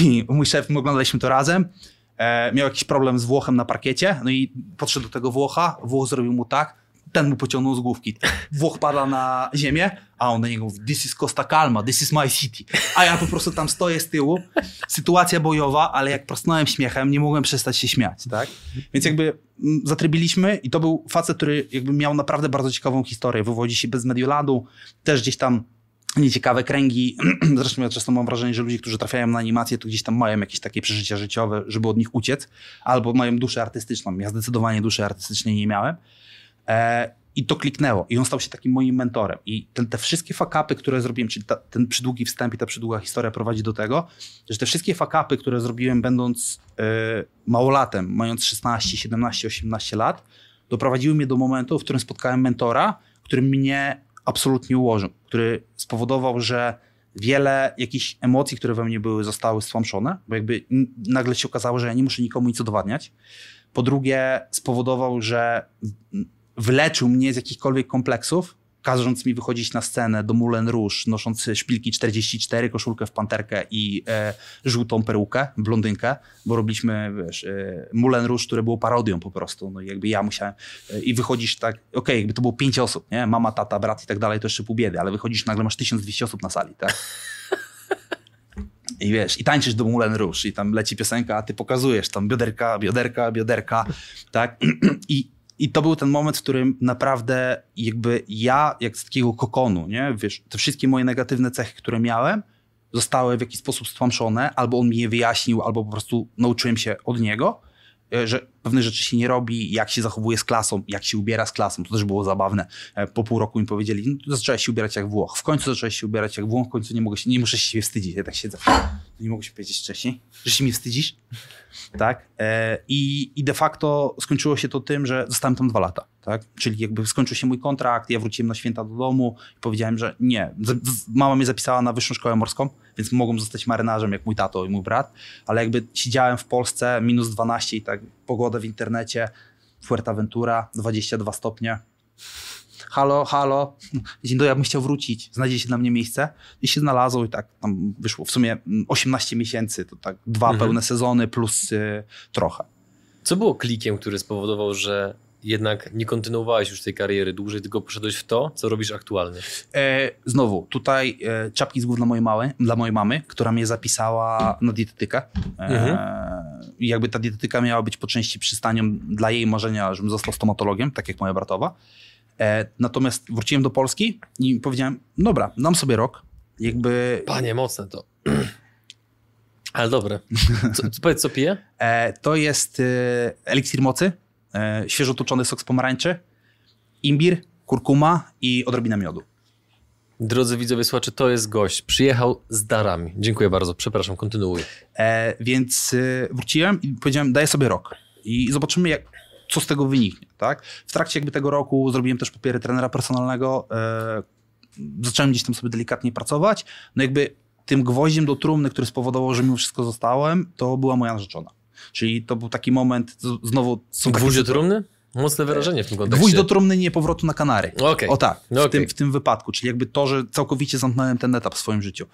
I mój szef, my oglądaliśmy to razem, e, miał jakiś problem z Włochem na parkiecie, no i podszedł do tego Włocha, Włoch zrobił mu tak, ten mu pociągnął z główki. Włoch pada na ziemię, a on do niego mówi, this is Costa Calma, this is my city. A ja po prostu tam stoję z tyłu, sytuacja bojowa, ale jak prosnąłem śmiechem, nie mogłem przestać się śmiać, tak? Więc jakby mm, zatrybiliśmy i to był facet, który jakby miał naprawdę bardzo ciekawą historię. Wywodzi się bez Medioladu, też gdzieś tam nieciekawe kręgi. (clears throat) Zresztą ja często mam wrażenie, że ludzie, którzy trafiają na animację, to gdzieś tam mają jakieś takie przeżycia życiowe, żeby od nich uciec, albo mają duszę artystyczną. Ja zdecydowanie duszy artystycznej nie miałem. E, i to kliknęło. I on stał się takim moim mentorem. I te wszystkie fakapy, które zrobiłem, czyli ta, ten przydługi wstęp i ta przydługa historia prowadzi do tego, że te wszystkie fakapy, które zrobiłem będąc yy, małolatem, mając 16, 17, 18 lat, doprowadziły mnie do momentu, w którym spotkałem mentora, który mnie absolutnie ułożył, który spowodował, że wiele jakichś emocji, które we mnie były, zostały stłamszone, bo jakby nagle się okazało, że ja nie muszę nikomu nic udowadniać. Po drugie, spowodował, że wyleczył mnie z jakichkolwiek kompleksów, każąc mi wychodzić na scenę do Moulin Rouge, nosząc szpilki 44, koszulkę w panterkę i e, żółtą perukę, blondynkę, bo robiliśmy, wiesz, e, Moulin Rouge, które było parodią po prostu, no i jakby ja musiałem, e, i wychodzisz tak, okej, okay, jakby to było pięć osób, nie, mama, tata, brat i tak dalej, to jeszcze pół biedy, ale wychodzisz, nagle masz 1200 osób na sali, tak? I wiesz, i tańczysz do Moulin Rouge i tam leci piosenka, a ty pokazujesz tam bioderka, bioderka, bioderka, tak? (clears throat) I i to był ten moment, w którym naprawdę jakby ja, jak z takiego kokonu, nie? Wiesz, te wszystkie moje negatywne cechy, które miałem, zostały w jakiś sposób stłamszone, albo on mi je wyjaśnił, albo po prostu nauczyłem się od niego, e, że pewne rzeczy się nie robi, jak się zachowuje z klasą, jak się ubiera z klasą. To też było zabawne. E, po pół roku mi powiedzieli, no zacząłeś się ubierać jak Włoch. W końcu zacząłeś się ubierać jak Włoch, w końcu nie, mogę się, nie muszę się wstydzić. Ja tak siedzę. Nie mogę się powiedzieć wcześniej, że się mi wstydzisz tak? E, I, I de facto skończyło się to tym, że zostałem tam dwa lata, tak? Czyli jakby skończył się mój kontrakt, ja wróciłem na święta do domu i powiedziałem, że nie. Mama mnie zapisała na wyższą szkołę morską, więc mogłem zostać marynarzem jak mój tato i mój brat, ale jakby siedziałem w Polsce, minus 12 i tak pogoda w internecie, Fuerteventura, 22 stopnie, halo, halo, (laughs) dzień dobry, ja bym chciał wrócić, znajdzie się dla mnie miejsce. I się znalazło i tak tam wyszło w sumie 18 miesięcy, to tak dwa mhm. pełne sezony plus y, trochę. Co było klikiem, który spowodował, że jednak nie kontynuowałeś już tej kariery dłużej, tylko poszedłeś w to, co robisz aktualnie? E, znowu, tutaj e, czapki z głów dla mojej, mały, dla mojej mamy, która mnie zapisała na dietetykę. E, mhm. I jakby ta dietetyka miała być po części przystanią dla jej marzenia, żebym został stomatologiem, tak jak moja bratowa. E, natomiast wróciłem do Polski i powiedziałem, dobra, dam sobie rok. Jakby... Panie, mocne to. (clears throat) Ale dobre. Co, co, powiedz, co piję? E, to jest e, eliksir mocy, e, świeżo toczony sok z pomarańczy, imbir, kurkuma i odrobina miodu. Drodzy widzowie, słuchacze, to jest gość. Przyjechał z darami. Dziękuję bardzo. Przepraszam, kontynuuj. E, więc e, wróciłem i powiedziałem, daję sobie rok. I zobaczymy, jak, co z tego wyniknie. Tak? W trakcie jakby tego roku zrobiłem też papiery trenera personalnego, e, zacząłem gdzieś tam sobie delikatnie pracować, no jakby tym gwoździem do trumny, który spowodował, że mimo wszystko zostałem, to była moja narzeczona. Czyli to był taki moment, znowu... Gwoźdź do trumny? Mocne wyrażenie w tym kontekście. Gwóźdź do trumny, nie powrotu na Kanary. Okay. O tak, w, okay. tym, w tym wypadku. Czyli jakby to, że całkowicie zamknąłem ten etap w swoim życiu.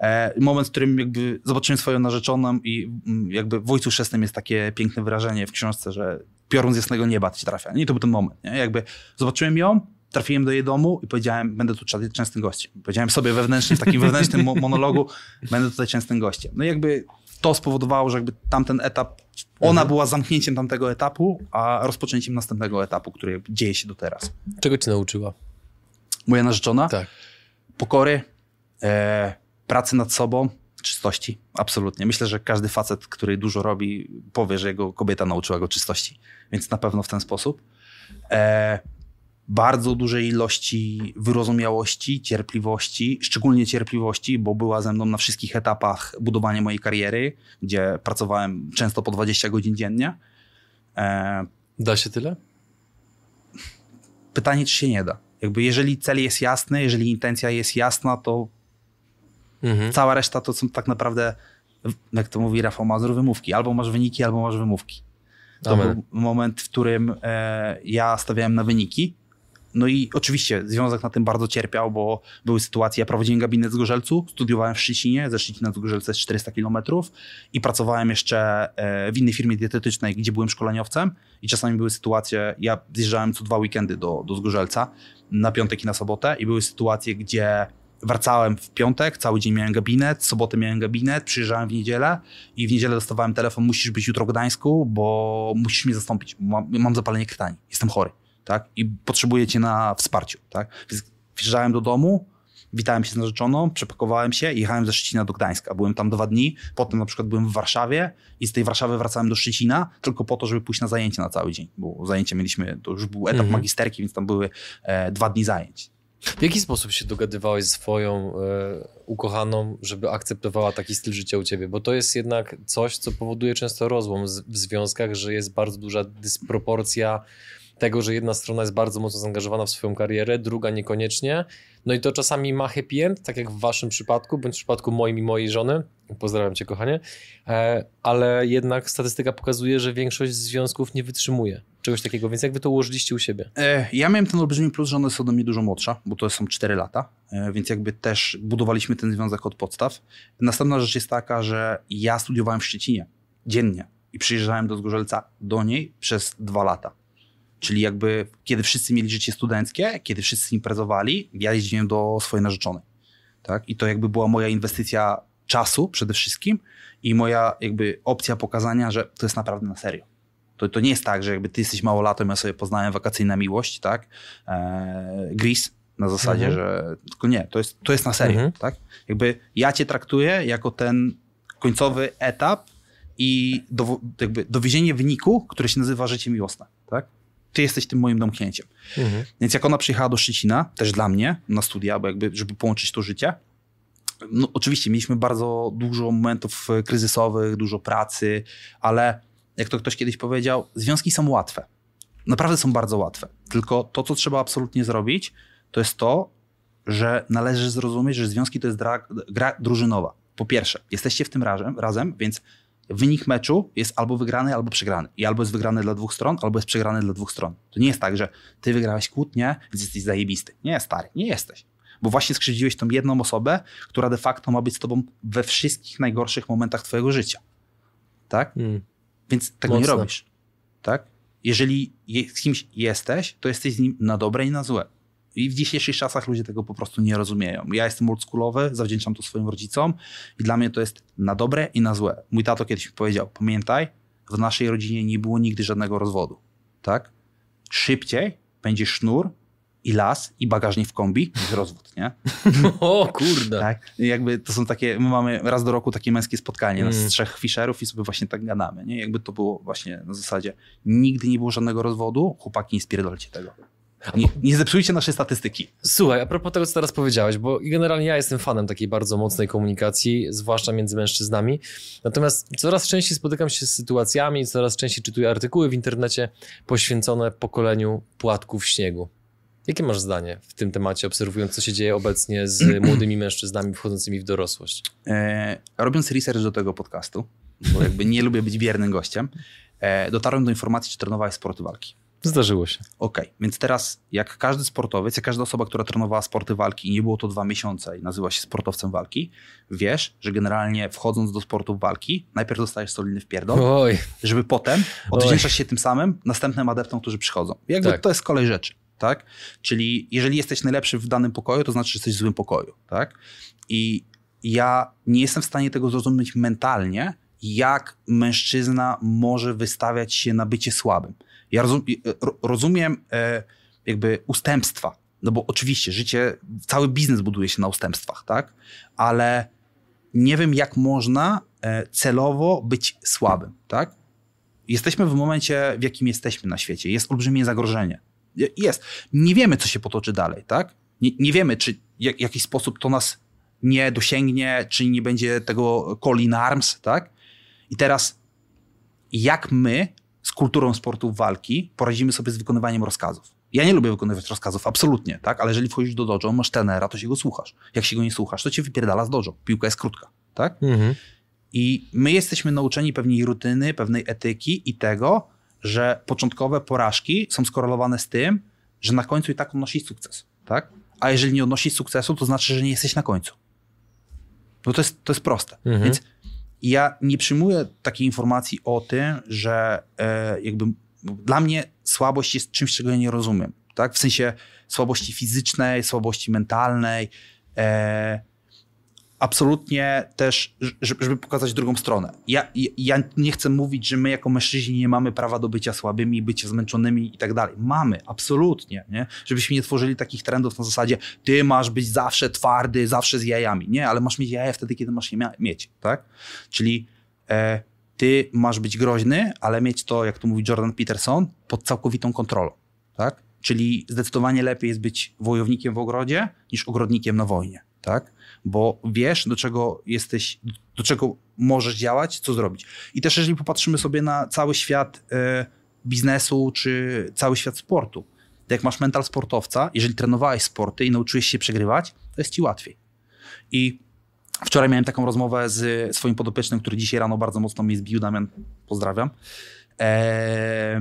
E, moment, w którym jakby zobaczyłem swoją narzeczoną i mm, jakby w ojcu chrzestnym jest takie piękne wyrażenie w książce, że piorun z jasnego nieba ci trafia. I to był ten moment. Nie? Jakby zobaczyłem ją, trafiłem do jej domu i powiedziałem, będę tu częstym gościem. Powiedziałem sobie wewnętrznie, w takim wewnętrznym monologu, będę tutaj częstym gościem. No i jakby to spowodowało, że jakby tamten etap, ona mhm. była zamknięciem tamtego etapu, a rozpoczęciem następnego etapu, który dzieje się do teraz. Czego cię nauczyła? Moja narzeczona? Tak. Pokory, e, pracy nad sobą, czystości. Absolutnie. Myślę, że każdy facet, który dużo robi, powie, że jego kobieta nauczyła go czystości. Więc na pewno w ten sposób. E, bardzo dużej ilości wyrozumiałości, cierpliwości, szczególnie cierpliwości, bo była ze mną na wszystkich etapach budowania mojej kariery, gdzie pracowałem często po 20 godzin dziennie. E... Da się tyle? Pytanie, czy się nie da. Jakby jeżeli cel jest jasny, jeżeli intencja jest jasna, to mhm. cała reszta to są tak naprawdę, jak to mówi Rafał Mazur, wymówki. Albo masz wyniki, albo masz wymówki. To Amen. był moment, w którym e, ja stawiałem na wyniki, no i oczywiście związek na tym bardzo cierpiał, bo były sytuacje, ja prowadziłem gabinet z Gorzelcu, studiowałem w Szczecinie, ze Szczecina do Gorzelca jest 400 kilometrów i pracowałem jeszcze e, w innej firmie dietetycznej, gdzie byłem szkoleniowcem i czasami były sytuacje, ja zjeżdżałem co dwa weekendy do, do Zgorzelca, na piątek i na sobotę i były sytuacje, gdzie wracałem w piątek, cały dzień miałem gabinet, sobotę miałem gabinet, przyjeżdżałem w niedzielę i w niedzielę dostawałem telefon, musisz być jutro w Gdańsku, bo musisz mnie zastąpić, mam, mam zapalenie krtani, jestem chory tak? I potrzebujecie na wsparciu, tak? Więc wjeżdżałem do domu, witałem się z narzeczoną, przepakowałem się i jechałem ze Szczecina do Gdańska. Byłem tam dwa dni, potem na przykład byłem w Warszawie i z tej Warszawy wracałem do Szczecina tylko po to, żeby pójść na zajęcie na cały dzień, bo zajęcia mieliśmy, to już był etap mhm. magisterki, więc tam były e, dwa dni zajęć. W jaki sposób się dogadywałeś z swoją e, ukochaną, żeby akceptowała taki styl życia u ciebie? Bo to jest jednak coś, co powoduje często rozłam w związkach, że jest bardzo duża dysproporcja tego, że jedna strona jest bardzo mocno zaangażowana w swoją karierę, druga niekoniecznie. No i to czasami ma happy end, tak jak w waszym przypadku, bądź w przypadku moim i mojej żony. Pozdrawiam cię, kochanie. E, ale jednak statystyka pokazuje, że większość związków nie wytrzymuje czegoś takiego, więc jak wy to ułożyliście u siebie? E, ja miałem ten olbrzymi plus, że one są do mnie dużo młodsza, bo to są 4 lata, e, więc jakby też budowaliśmy ten związek od podstaw. Następna rzecz jest taka, że ja studiowałem w Szczecinie dziennie i przyjeżdżałem do Zgorzelca do niej przez dwa lata. Czyli jakby kiedy wszyscy mieli życie studenckie, kiedy wszyscy imprezowali, ja jeździłem do swojej narzeczonej. Tak? I to jakby była moja inwestycja czasu przede wszystkim i moja jakby opcja pokazania, że to jest naprawdę na serio. To, to nie jest tak, że jakby ty jesteś małolatem, ja sobie poznałem wakacyjna miłość, tak? Eee, Gris na zasadzie, mhm. że tylko nie, to jest, to jest na serio, mhm. tak? Jakby ja cię traktuję jako ten końcowy etap i do, jakby dowiezienie wyniku, który się nazywa życie miłosne, tak? Ty jesteś tym moim domknięciem. Mhm. Więc jak ona przyjechała do Szczecina, też dla mnie, na studia, bo jakby, żeby połączyć to życie, no oczywiście mieliśmy bardzo dużo momentów kryzysowych, dużo pracy, ale jak to ktoś kiedyś powiedział, związki są łatwe. Naprawdę są bardzo łatwe. Tylko to, co trzeba absolutnie zrobić, to jest to, że należy zrozumieć, że związki to jest gra, gra drużynowa. Po pierwsze, jesteście w tym razem, razem, więc wynik meczu jest albo wygrany, albo przegrany. I albo jest wygrany dla dwóch stron, albo jest przegrany dla dwóch stron. To nie jest tak, że ty wygrałeś kłótnię, więc jesteś zajebisty. Nie, stary, nie jesteś. Bo właśnie skrzywdziłeś tą jedną osobę, która de facto ma być z tobą we wszystkich najgorszych momentach twojego życia. Tak? Mm. Więc tego nie robisz. Tak? Jeżeli z kimś jesteś, to jesteś z nim na dobre i na złe. I w dzisiejszych czasach ludzie tego po prostu nie rozumieją. Ja jestem oldschoolowy, zawdzięczam to swoim rodzicom i dla mnie to jest na dobre i na złe. Mój tato kiedyś mi powiedział, pamiętaj, w naszej rodzinie nie było nigdy żadnego rozwodu. Tak? Szybciej będzie sznur i las, i bagażnik w kombi, niż rozwód, nie? (laughs) O kurde. Tak, jakby to są takie, my mamy raz do roku takie męskie spotkanie mm. z trzech fisherów i sobie właśnie tak gadamy, nie? Jakby to było właśnie na zasadzie, nigdy nie było żadnego rozwodu, chłopaki nie spierdolcie tego. Nie, nie zepsujcie naszej statystyki. Słuchaj, a propos tego, co teraz powiedziałeś, bo generalnie ja jestem fanem takiej bardzo mocnej komunikacji, zwłaszcza między mężczyznami. Natomiast coraz częściej spotykam się z sytuacjami, coraz częściej czytuję artykuły w internecie poświęcone pokoleniu płatków śniegu. Jakie masz zdanie w tym temacie, obserwując, co się dzieje obecnie z (clears throat) młodymi mężczyznami wchodzącymi w dorosłość? E, robiąc research do tego podcastu, bo jakby nie lubię być wiernym gościem, e, dotarłem do informacji, czy trenowałeś sporty walki. Zdarzyło się. Okej, okay. więc teraz jak każdy sportowiec, jak każda osoba, która trenowała sporty walki i nie było to dwa miesiące i nazywa się sportowcem walki, wiesz, że generalnie wchodząc do sportu walki, najpierw dostajesz solidny wpierdol, Oj. żeby potem odwdzięczać się tym samym następnym adeptom, którzy przychodzą. Jakby tak. to jest kolej rzeczy tak? Czyli jeżeli jesteś najlepszy w danym pokoju, to znaczy, że jesteś w złym pokoju, tak? I ja nie jestem w stanie tego zrozumieć mentalnie, jak mężczyzna może wystawiać się na bycie słabym. Ja rozum, rozumiem e, jakby ustępstwa, no bo oczywiście życie, cały biznes buduje się na ustępstwach, tak? Ale nie wiem, jak można e, celowo być słabym, tak? Jesteśmy w momencie, w jakim jesteśmy na świecie. Jest olbrzymie zagrożenie. Jest. Nie wiemy, co się potoczy dalej, tak? Nie, nie wiemy, czy w jakiś sposób to nas nie dosięgnie, czy nie będzie tego call in arms, tak? I teraz jak my z kulturą sportu walki poradzimy sobie z wykonywaniem rozkazów? Ja nie lubię wykonywać rozkazów, absolutnie, tak? Ale jeżeli wchodzisz do dojo, masz tenera, to się go słuchasz. Jak się go nie słuchasz, to cię wypierdala z dojo. Piłka jest krótka, tak? Mhm. I my jesteśmy nauczeni pewnej rutyny, pewnej etyki i tego, że początkowe porażki są skorelowane z tym, że na końcu i tak odnosisz sukces, tak? A jeżeli nie odnosisz sukcesu, to znaczy, że nie jesteś na końcu. No to jest, to jest proste. Mhm. Więc ja nie przyjmuję takiej informacji o tym, że e, jakby dla mnie słabość jest czymś, czego ja nie rozumiem. Tak? W sensie słabości fizycznej, słabości mentalnej. E, absolutnie też, żeby pokazać drugą stronę. Ja, ja nie chcę mówić, że my jako mężczyźni nie mamy prawa do bycia słabymi, bycia zmęczonymi i tak dalej. Mamy, absolutnie. Nie? Żebyśmy nie tworzyli takich trendów na zasadzie ty masz być zawsze twardy, zawsze z jajami. Nie, ale masz mieć jaja wtedy, kiedy masz je mieć. Tak? Czyli e, ty masz być groźny, ale mieć to, jak to mówi Jordan Peterson, pod całkowitą kontrolą. Tak? Czyli zdecydowanie lepiej jest być wojownikiem w ogrodzie niż ogrodnikiem na wojnie. Tak? bo wiesz, do czego jesteś, do czego możesz działać, co zrobić. I też jeżeli popatrzymy sobie na cały świat e, biznesu, czy cały świat sportu, to jak masz mental sportowca, jeżeli trenowałeś sporty i nauczyłeś się przegrywać, to jest ci łatwiej. I wczoraj miałem taką rozmowę z swoim podopiecznym, który dzisiaj rano bardzo mocno mnie zbił, Damian, pozdrawiam. E,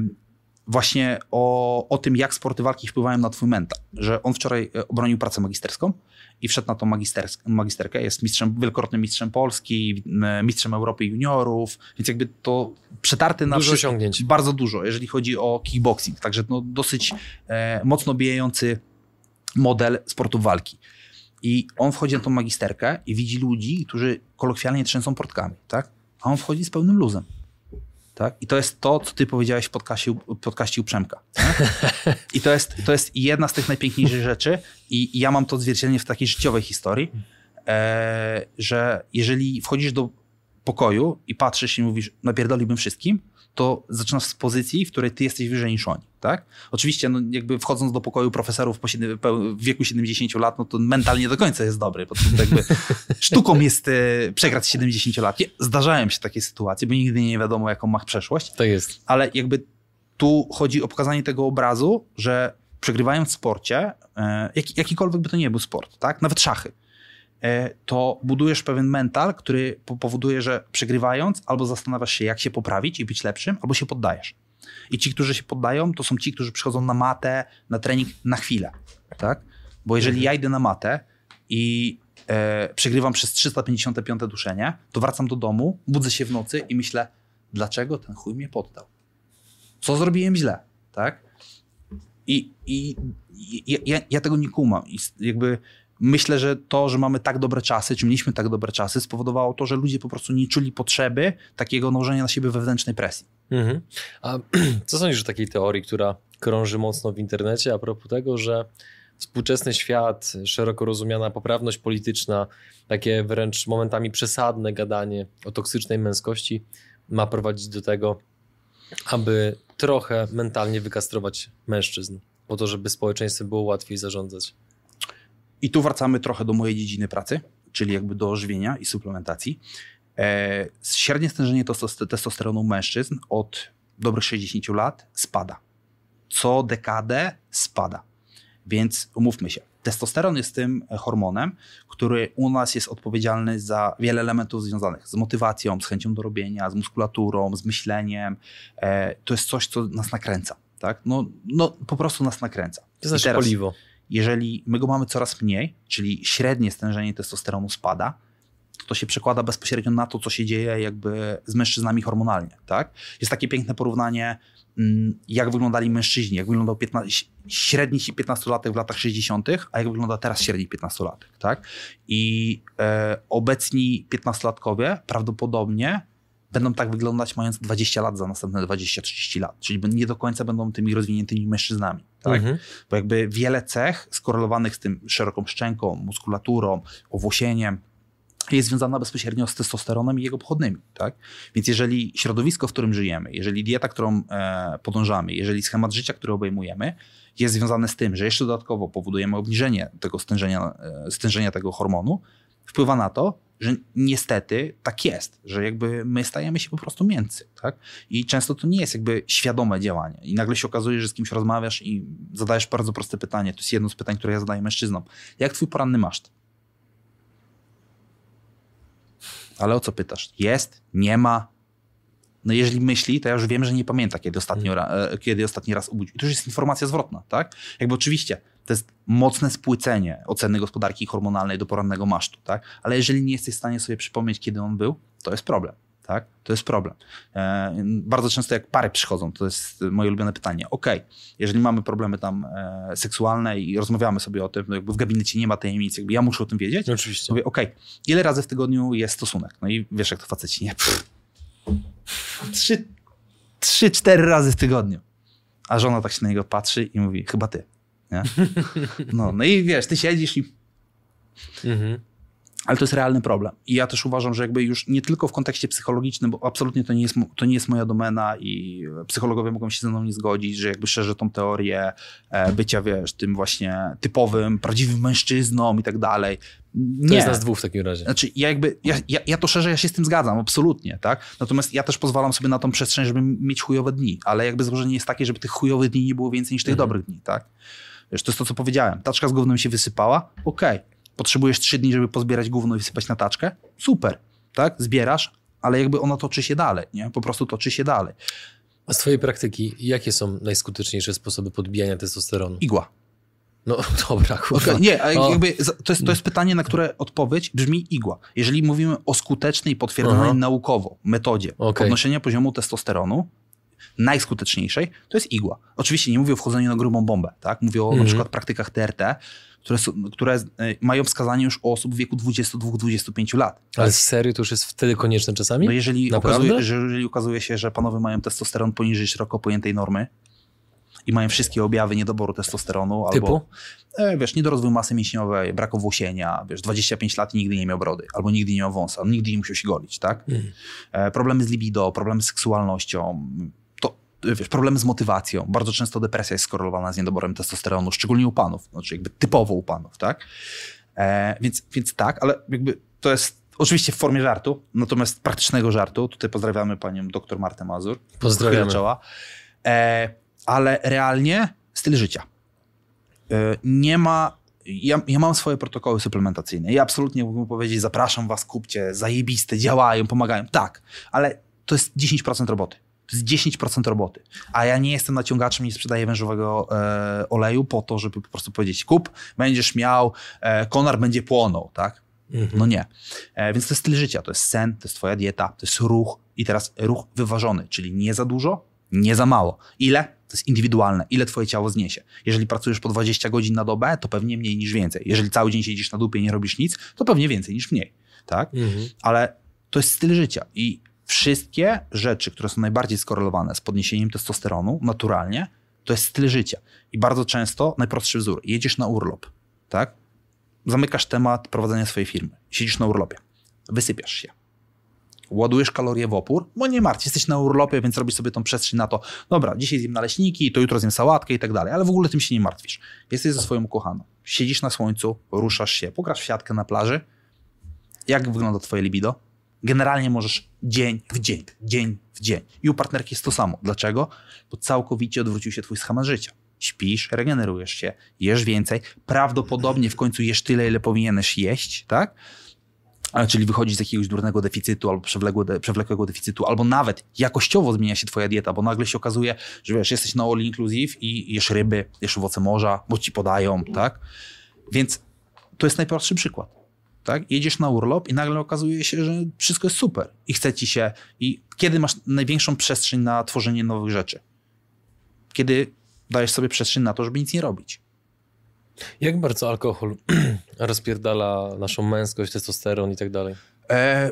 właśnie o, o tym, jak sporty walki wpływają na twój mental. Że on wczoraj e, obronił pracę magisterską i wszedł na tą magisterkę. Jest mistrzem, wielokrotnym mistrzem Polski, mistrzem Europy juniorów, więc jakby to przetarty na Dużo osiągnięć. Bardzo dużo, jeżeli chodzi o kickboxing. Także no, dosyć e, mocno bijający model sportu walki. I on wchodzi na tą magisterkę i widzi ludzi, którzy kolokwialnie trzęsą portkami, tak? A on wchodzi z pełnym luzem. Tak? I to jest to, co ty powiedziałeś w podcaście, podcaście u Przemka. (laughs) I to jest, to jest jedna z tych najpiękniejszych rzeczy i, i ja mam to odzwierciedlenie w takiej życiowej historii, e, że jeżeli wchodzisz do pokoju i patrzysz i mówisz, napierdoliłbym wszystkim, to zaczynasz z pozycji, w której ty jesteś wyżej niż oni, tak? Oczywiście, no jakby wchodząc do pokoju profesorów po siedem, w wieku 70 lat, no to mentalnie do końca jest dobry, bo to (laughs) jakby sztuką jest e, przegrać 70 lat. Zdarzają się takie sytuacje, bo nigdy nie wiadomo, jaką ma przeszłość. To jest. Ale jakby tu chodzi o pokazanie tego obrazu, że przegrywając w sporcie, e, jak, jakikolwiek by to nie był sport, tak? Nawet szachy to budujesz pewien mental, który powoduje, że przegrywając albo zastanawiasz się, jak się poprawić i być lepszym, albo się poddajesz. I ci, którzy się poddają, to są ci, którzy przychodzą na matę, na trening na chwilę. Tak? Bo jeżeli ja idę na matę i e, przegrywam przez 355 duszenie, to wracam do domu, budzę się w nocy i myślę, dlaczego ten chuj mnie poddał? Co zrobiłem źle? Tak? I, i, i ja, ja, tego nie kumam. I jakby myślę, że to, że mamy tak dobre czasy, czy mieliśmy tak dobre czasy, spowodowało to, że ludzie po prostu nie czuli potrzeby takiego nałożenia na siebie wewnętrznej presji. Mhm. A (clears throat) co sądzisz o takiej teorii, która krąży mocno w internecie a propos tego, że współczesny świat, szeroko rozumiana poprawność polityczna, takie wręcz momentami przesadne gadanie o toksycznej męskości ma prowadzić do tego, aby trochę mentalnie wykastrować mężczyzn, po to, żeby społeczeństwem było łatwiej zarządzać. I tu wracamy trochę do mojej dziedziny pracy, czyli jakby do żywienia i suplementacji. E, średnie stężenie testosteronu mężczyzn od dobrych 60 lat spada. Co dekadę spada. Więc umówmy się. Testosteron jest tym hormonem, który u nas jest odpowiedzialny za wiele elementów związanych z motywacją, z chęcią do robienia, z muskulaturą, z myśleniem. E, to jest coś, co nas nakręca. Tak? No, no, po prostu nas nakręca. To jest nasze paliwo jeżeli my go mamy coraz mniej, czyli średnie stężenie testosteronu spada, to, to się przekłada bezpośrednio na to, co się dzieje jakby z mężczyznami hormonalnie. Tak? Jest takie piękne porównanie, mm, jak wyglądali mężczyźni, jak wyglądał 15, średni 15-latek w latach 60., a jak wygląda teraz średni 15-latek. Tak? I e, obecni 15-latkowie prawdopodobnie będą tak wyglądać mając 20 lat za następne 20-30 lat, czyli nie do końca będą tymi rozwiniętymi mężczyznami. Tak? Mhm. Bo jakby wiele cech skorelowanych z tym szeroką szczęką, muskulaturą, owłosieniem, jest związana bezpośrednio z testosteronem i jego pochodnymi. Tak? Więc jeżeli środowisko, w którym żyjemy, jeżeli dieta, którą e, podążamy, jeżeli schemat życia, który obejmujemy, jest związane z tym, że jeszcze dodatkowo powodujemy obniżenie tego stężenia, e, stężenia tego hormonu, wpływa na to, że niestety tak jest, że jakby my stajemy się po prostu mięcy, tak? I często to nie jest jakby świadome działanie. I nagle się okazuje, że z kimś rozmawiasz i zadajesz bardzo proste pytanie. To jest jedno z pytań, które ja zadaję mężczyznom. Jak twój poranny maszt? Ale o co pytasz? Jest? Nie ma? No jeżeli myśli, to ja już wiem, że nie pamięta, kiedy, ostatnio, e, kiedy ostatni raz obudził. I to już jest informacja zwrotna, tak? Jakby oczywiście to jest mocne spłycenie oceny gospodarki hormonalnej do porannego masztu, tak? Ale jeżeli nie jesteś w stanie sobie przypomnieć, kiedy on był, to jest problem. tak? To jest problem. E, bardzo często jak pary przychodzą, to jest moje ulubione pytanie. Ok, jeżeli mamy problemy tam e, seksualne i rozmawiamy sobie o tym, no jakby w gabinecie nie ma tajemnic, jakby ja muszę o tym wiedzieć. Oczywiście. Mówię, ok, ile razy w tygodniu jest stosunek? No i wiesz, jak to faceci, nie? Pff. Trzy, trzy, cztery razy w tygodniu. A żona tak się na niego patrzy i mówi, chyba ty. Nie? (laughs) No, no i wiesz, ty siedzisz i Mhm. ale to jest realny problem. I ja też uważam, że jakby już nie tylko w kontekście psychologicznym, bo absolutnie to nie jest, to nie jest moja domena i psychologowie mogą się ze mną nie zgodzić, że jakby szerzę tą teorię e, bycia, wiesz, tym właśnie typowym, prawdziwym mężczyzną i tak dalej. To Nie. jest nas dwóch w takim razie. Znaczy, ja jakby, ja, ja, ja to szerzej, ja się z tym zgadzam, absolutnie, tak? Natomiast ja też pozwalam sobie na tą przestrzeń, żeby mieć chujowe dni, ale jakby założenie jest takie, żeby tych chujowych dni nie było więcej niż tych Mhm. dobrych dni, tak? Wiesz, to jest to, co powiedziałem. Taczka z gównem się wysypała, okej. Potrzebujesz trzy dni, żeby pozbierać gówno i wysypać na taczkę? Super, tak? Zbierasz, ale jakby ona toczy się dalej, nie? Po prostu toczy się dalej. A z twojej praktyki, jakie są najskuteczniejsze sposoby podbijania testosteronu? Igła. No (laughs) dobra, kurwa. Okej, Nie, jakby to jest, to jest pytanie, na które odpowiedź brzmi igła. Jeżeli mówimy o skutecznej, potwierdzonej Aha. naukowo metodzie Okej. podnoszenia poziomu testosteronu, najskuteczniejszej, to jest igła. Oczywiście nie mówię o wchodzeniu na grubą bombę, tak? Mówię o na Mhm. przykład praktykach TRT, które, są, które e, mają wskazanie już u osób w wieku 22-25 lat. Ale serio to już jest wtedy konieczne czasami? No jeżeli okazuje, że, jeżeli okazuje się, że panowie mają testosteron poniżej szeroko pojętej normy i mają wszystkie objawy niedoboru testosteronu Typu? albo e, wiesz, niedorozwój masy mięśniowej, brak owłosienia, wiesz, 25 lat i nigdy nie miał brody, albo nigdy nie miał wąsa, nigdy nie musiał się golić, tak? E, problemy z libido, problemy z seksualnością, wiesz, problemy z motywacją. Bardzo często depresja jest skorelowana z niedoborem testosteronu, szczególnie u panów, znaczy jakby typowo u panów, tak? E, więc, więc tak, ale jakby to jest oczywiście w formie żartu, natomiast praktycznego żartu. Tutaj pozdrawiamy panią dr Martę Mazur. Pozdrawiamy. Czoła. E, ale realnie styl życia. E, nie ma. Ja, ja mam swoje protokoły suplementacyjne. Ja absolutnie mógłbym powiedzieć, zapraszam was, kupcie, zajebiste, działają, pomagają. Tak, ale to jest 10% roboty. To jest 10% roboty. A ja nie jestem naciągaczem, nie sprzedaję wężowego e, oleju po to, żeby po prostu powiedzieć, kup, będziesz miał, e, konar będzie płonął, tak? Mhm. No nie. E, więc to jest styl życia, to jest sen, to jest twoja dieta, to jest ruch i teraz ruch wyważony, czyli nie za dużo, nie za mało. Ile? To jest indywidualne. Ile twoje ciało zniesie? Jeżeli pracujesz po 20 godzin na dobę, to pewnie mniej niż więcej. Jeżeli cały dzień siedzisz na dupie i nie robisz nic, to pewnie więcej niż mniej. Tak? Mhm. Ale to jest styl życia i wszystkie rzeczy, które są najbardziej skorelowane z podniesieniem testosteronu naturalnie, to jest styl życia. I bardzo często najprostszy wzór. Jedziesz na urlop, tak? Zamykasz temat prowadzenia swojej firmy. Siedzisz na urlopie. Wysypiasz się. Ładujesz kalorie w opór, bo nie martw, jesteś na urlopie, więc robisz sobie tą przestrzeń na to, dobra, dzisiaj zjem naleśniki, to jutro zjem sałatkę i tak dalej, ale w ogóle tym się nie martwisz. Jesteś ze swoją ukochaną. Siedzisz na słońcu, ruszasz się, pograsz w siatkę na plaży. Jak wygląda twoje libido? Generalnie możesz dzień w dzień, dzień w dzień. I u partnerki jest to samo. Dlaczego? Bo całkowicie odwrócił się twój schemat życia. Śpisz, regenerujesz się, jesz więcej, prawdopodobnie w końcu jesz tyle, ile powinieneś jeść, tak? Czyli wychodzisz z jakiegoś durnego deficytu albo przewlekłego deficytu, albo nawet jakościowo zmienia się twoja dieta, bo nagle się okazuje, że wiesz, jesteś na all inclusive i jesz ryby, jesz owoce morza, bo ci podają, tak? Więc to jest najprostszy przykład. Tak? Jedziesz na urlop i nagle okazuje się, że wszystko jest super i chce ci się. I kiedy masz największą przestrzeń na tworzenie nowych rzeczy? Kiedy dajesz sobie przestrzeń na to, żeby nic nie robić. Jak bardzo alkohol (clears throat) rozpierdala naszą męskość, testosteron i tak dalej? E,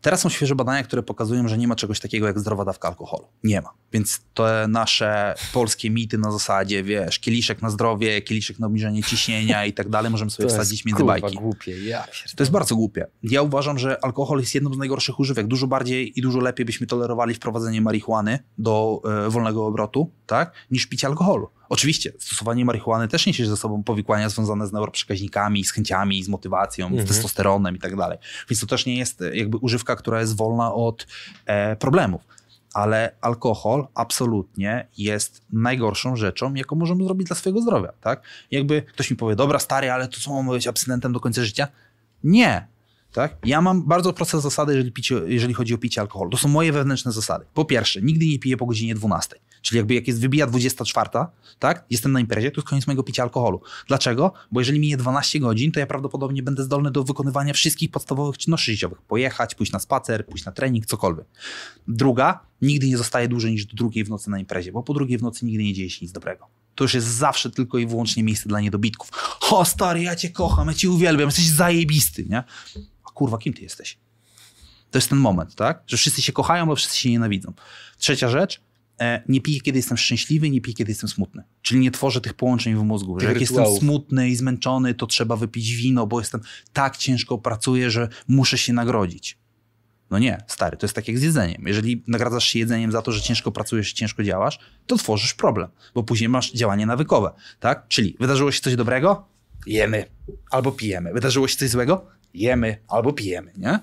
teraz są świeże badania, które pokazują, że nie ma czegoś takiego jak zdrowa dawka alkoholu. Nie ma. Więc te nasze polskie mity na zasadzie, wiesz, kieliszek na zdrowie, kieliszek na obniżenie ciśnienia i tak dalej, możemy sobie wsadzić między kurwa, bajki. głupie, ja To jest bardzo głupie. Ja uważam, że alkohol jest jedną z najgorszych używek. Dużo bardziej i dużo lepiej byśmy tolerowali wprowadzenie marihuany do e, wolnego obrotu, tak, niż picie alkoholu. Oczywiście, stosowanie marihuany też niesie ze sobą powikłania związane z neuroprzekaźnikami, z chęciami, z motywacją, Mhm. z testosteronem i tak dalej. Więc to też nie jest e, jakby używka, która jest wolna od e, problemów. Ale alkohol absolutnie jest najgorszą rzeczą, jaką możemy zrobić dla swojego zdrowia, tak? Jakby ktoś mi powie, dobra stary, ale to co, mam być abstynentem do końca życia? Nie. Tak? Ja mam bardzo proste zasady, jeżeli, picie, jeżeli chodzi o picie alkoholu. To są moje wewnętrzne zasady. Po pierwsze, nigdy nie piję po godzinie 12. Czyli jakby jak jest wybija 24, tak, jestem na imprezie, to jest koniec mojego picia alkoholu. Dlaczego? Bo jeżeli minie 12 godzin, to ja prawdopodobnie będę zdolny do wykonywania wszystkich podstawowych czynności życiowych. Pojechać, pójść na spacer, pójść na trening, cokolwiek. Druga, nigdy nie zostaje dłużej niż do drugiej w nocy na imprezie, bo po drugiej w nocy nigdy nie dzieje się nic dobrego. To już jest zawsze tylko i wyłącznie miejsce dla niedobitków. O stary, ja cię kocham, ja cię uwielbiam, jesteś zajebisty, nie? A kurwa, kim ty jesteś? To jest ten moment, tak? Że wszyscy się kochają, bo wszyscy się nienawidzą. Trzecia rzecz, nie piję, kiedy jestem szczęśliwy, nie piję, kiedy jestem smutny. Czyli nie tworzę tych połączeń w mózgu, że Tych jak rytuałów. jestem smutny i zmęczony, to trzeba wypić wino, bo jestem tak ciężko pracuję, że muszę się nagrodzić. No nie, stary, to jest tak jak z jedzeniem. Jeżeli nagradzasz się jedzeniem za to, że ciężko pracujesz i ciężko działasz, to tworzysz problem, bo później masz działanie nawykowe, tak? Czyli wydarzyło się coś dobrego? Jemy. Albo pijemy. Wydarzyło się coś złego? Jemy. Albo pijemy, nie?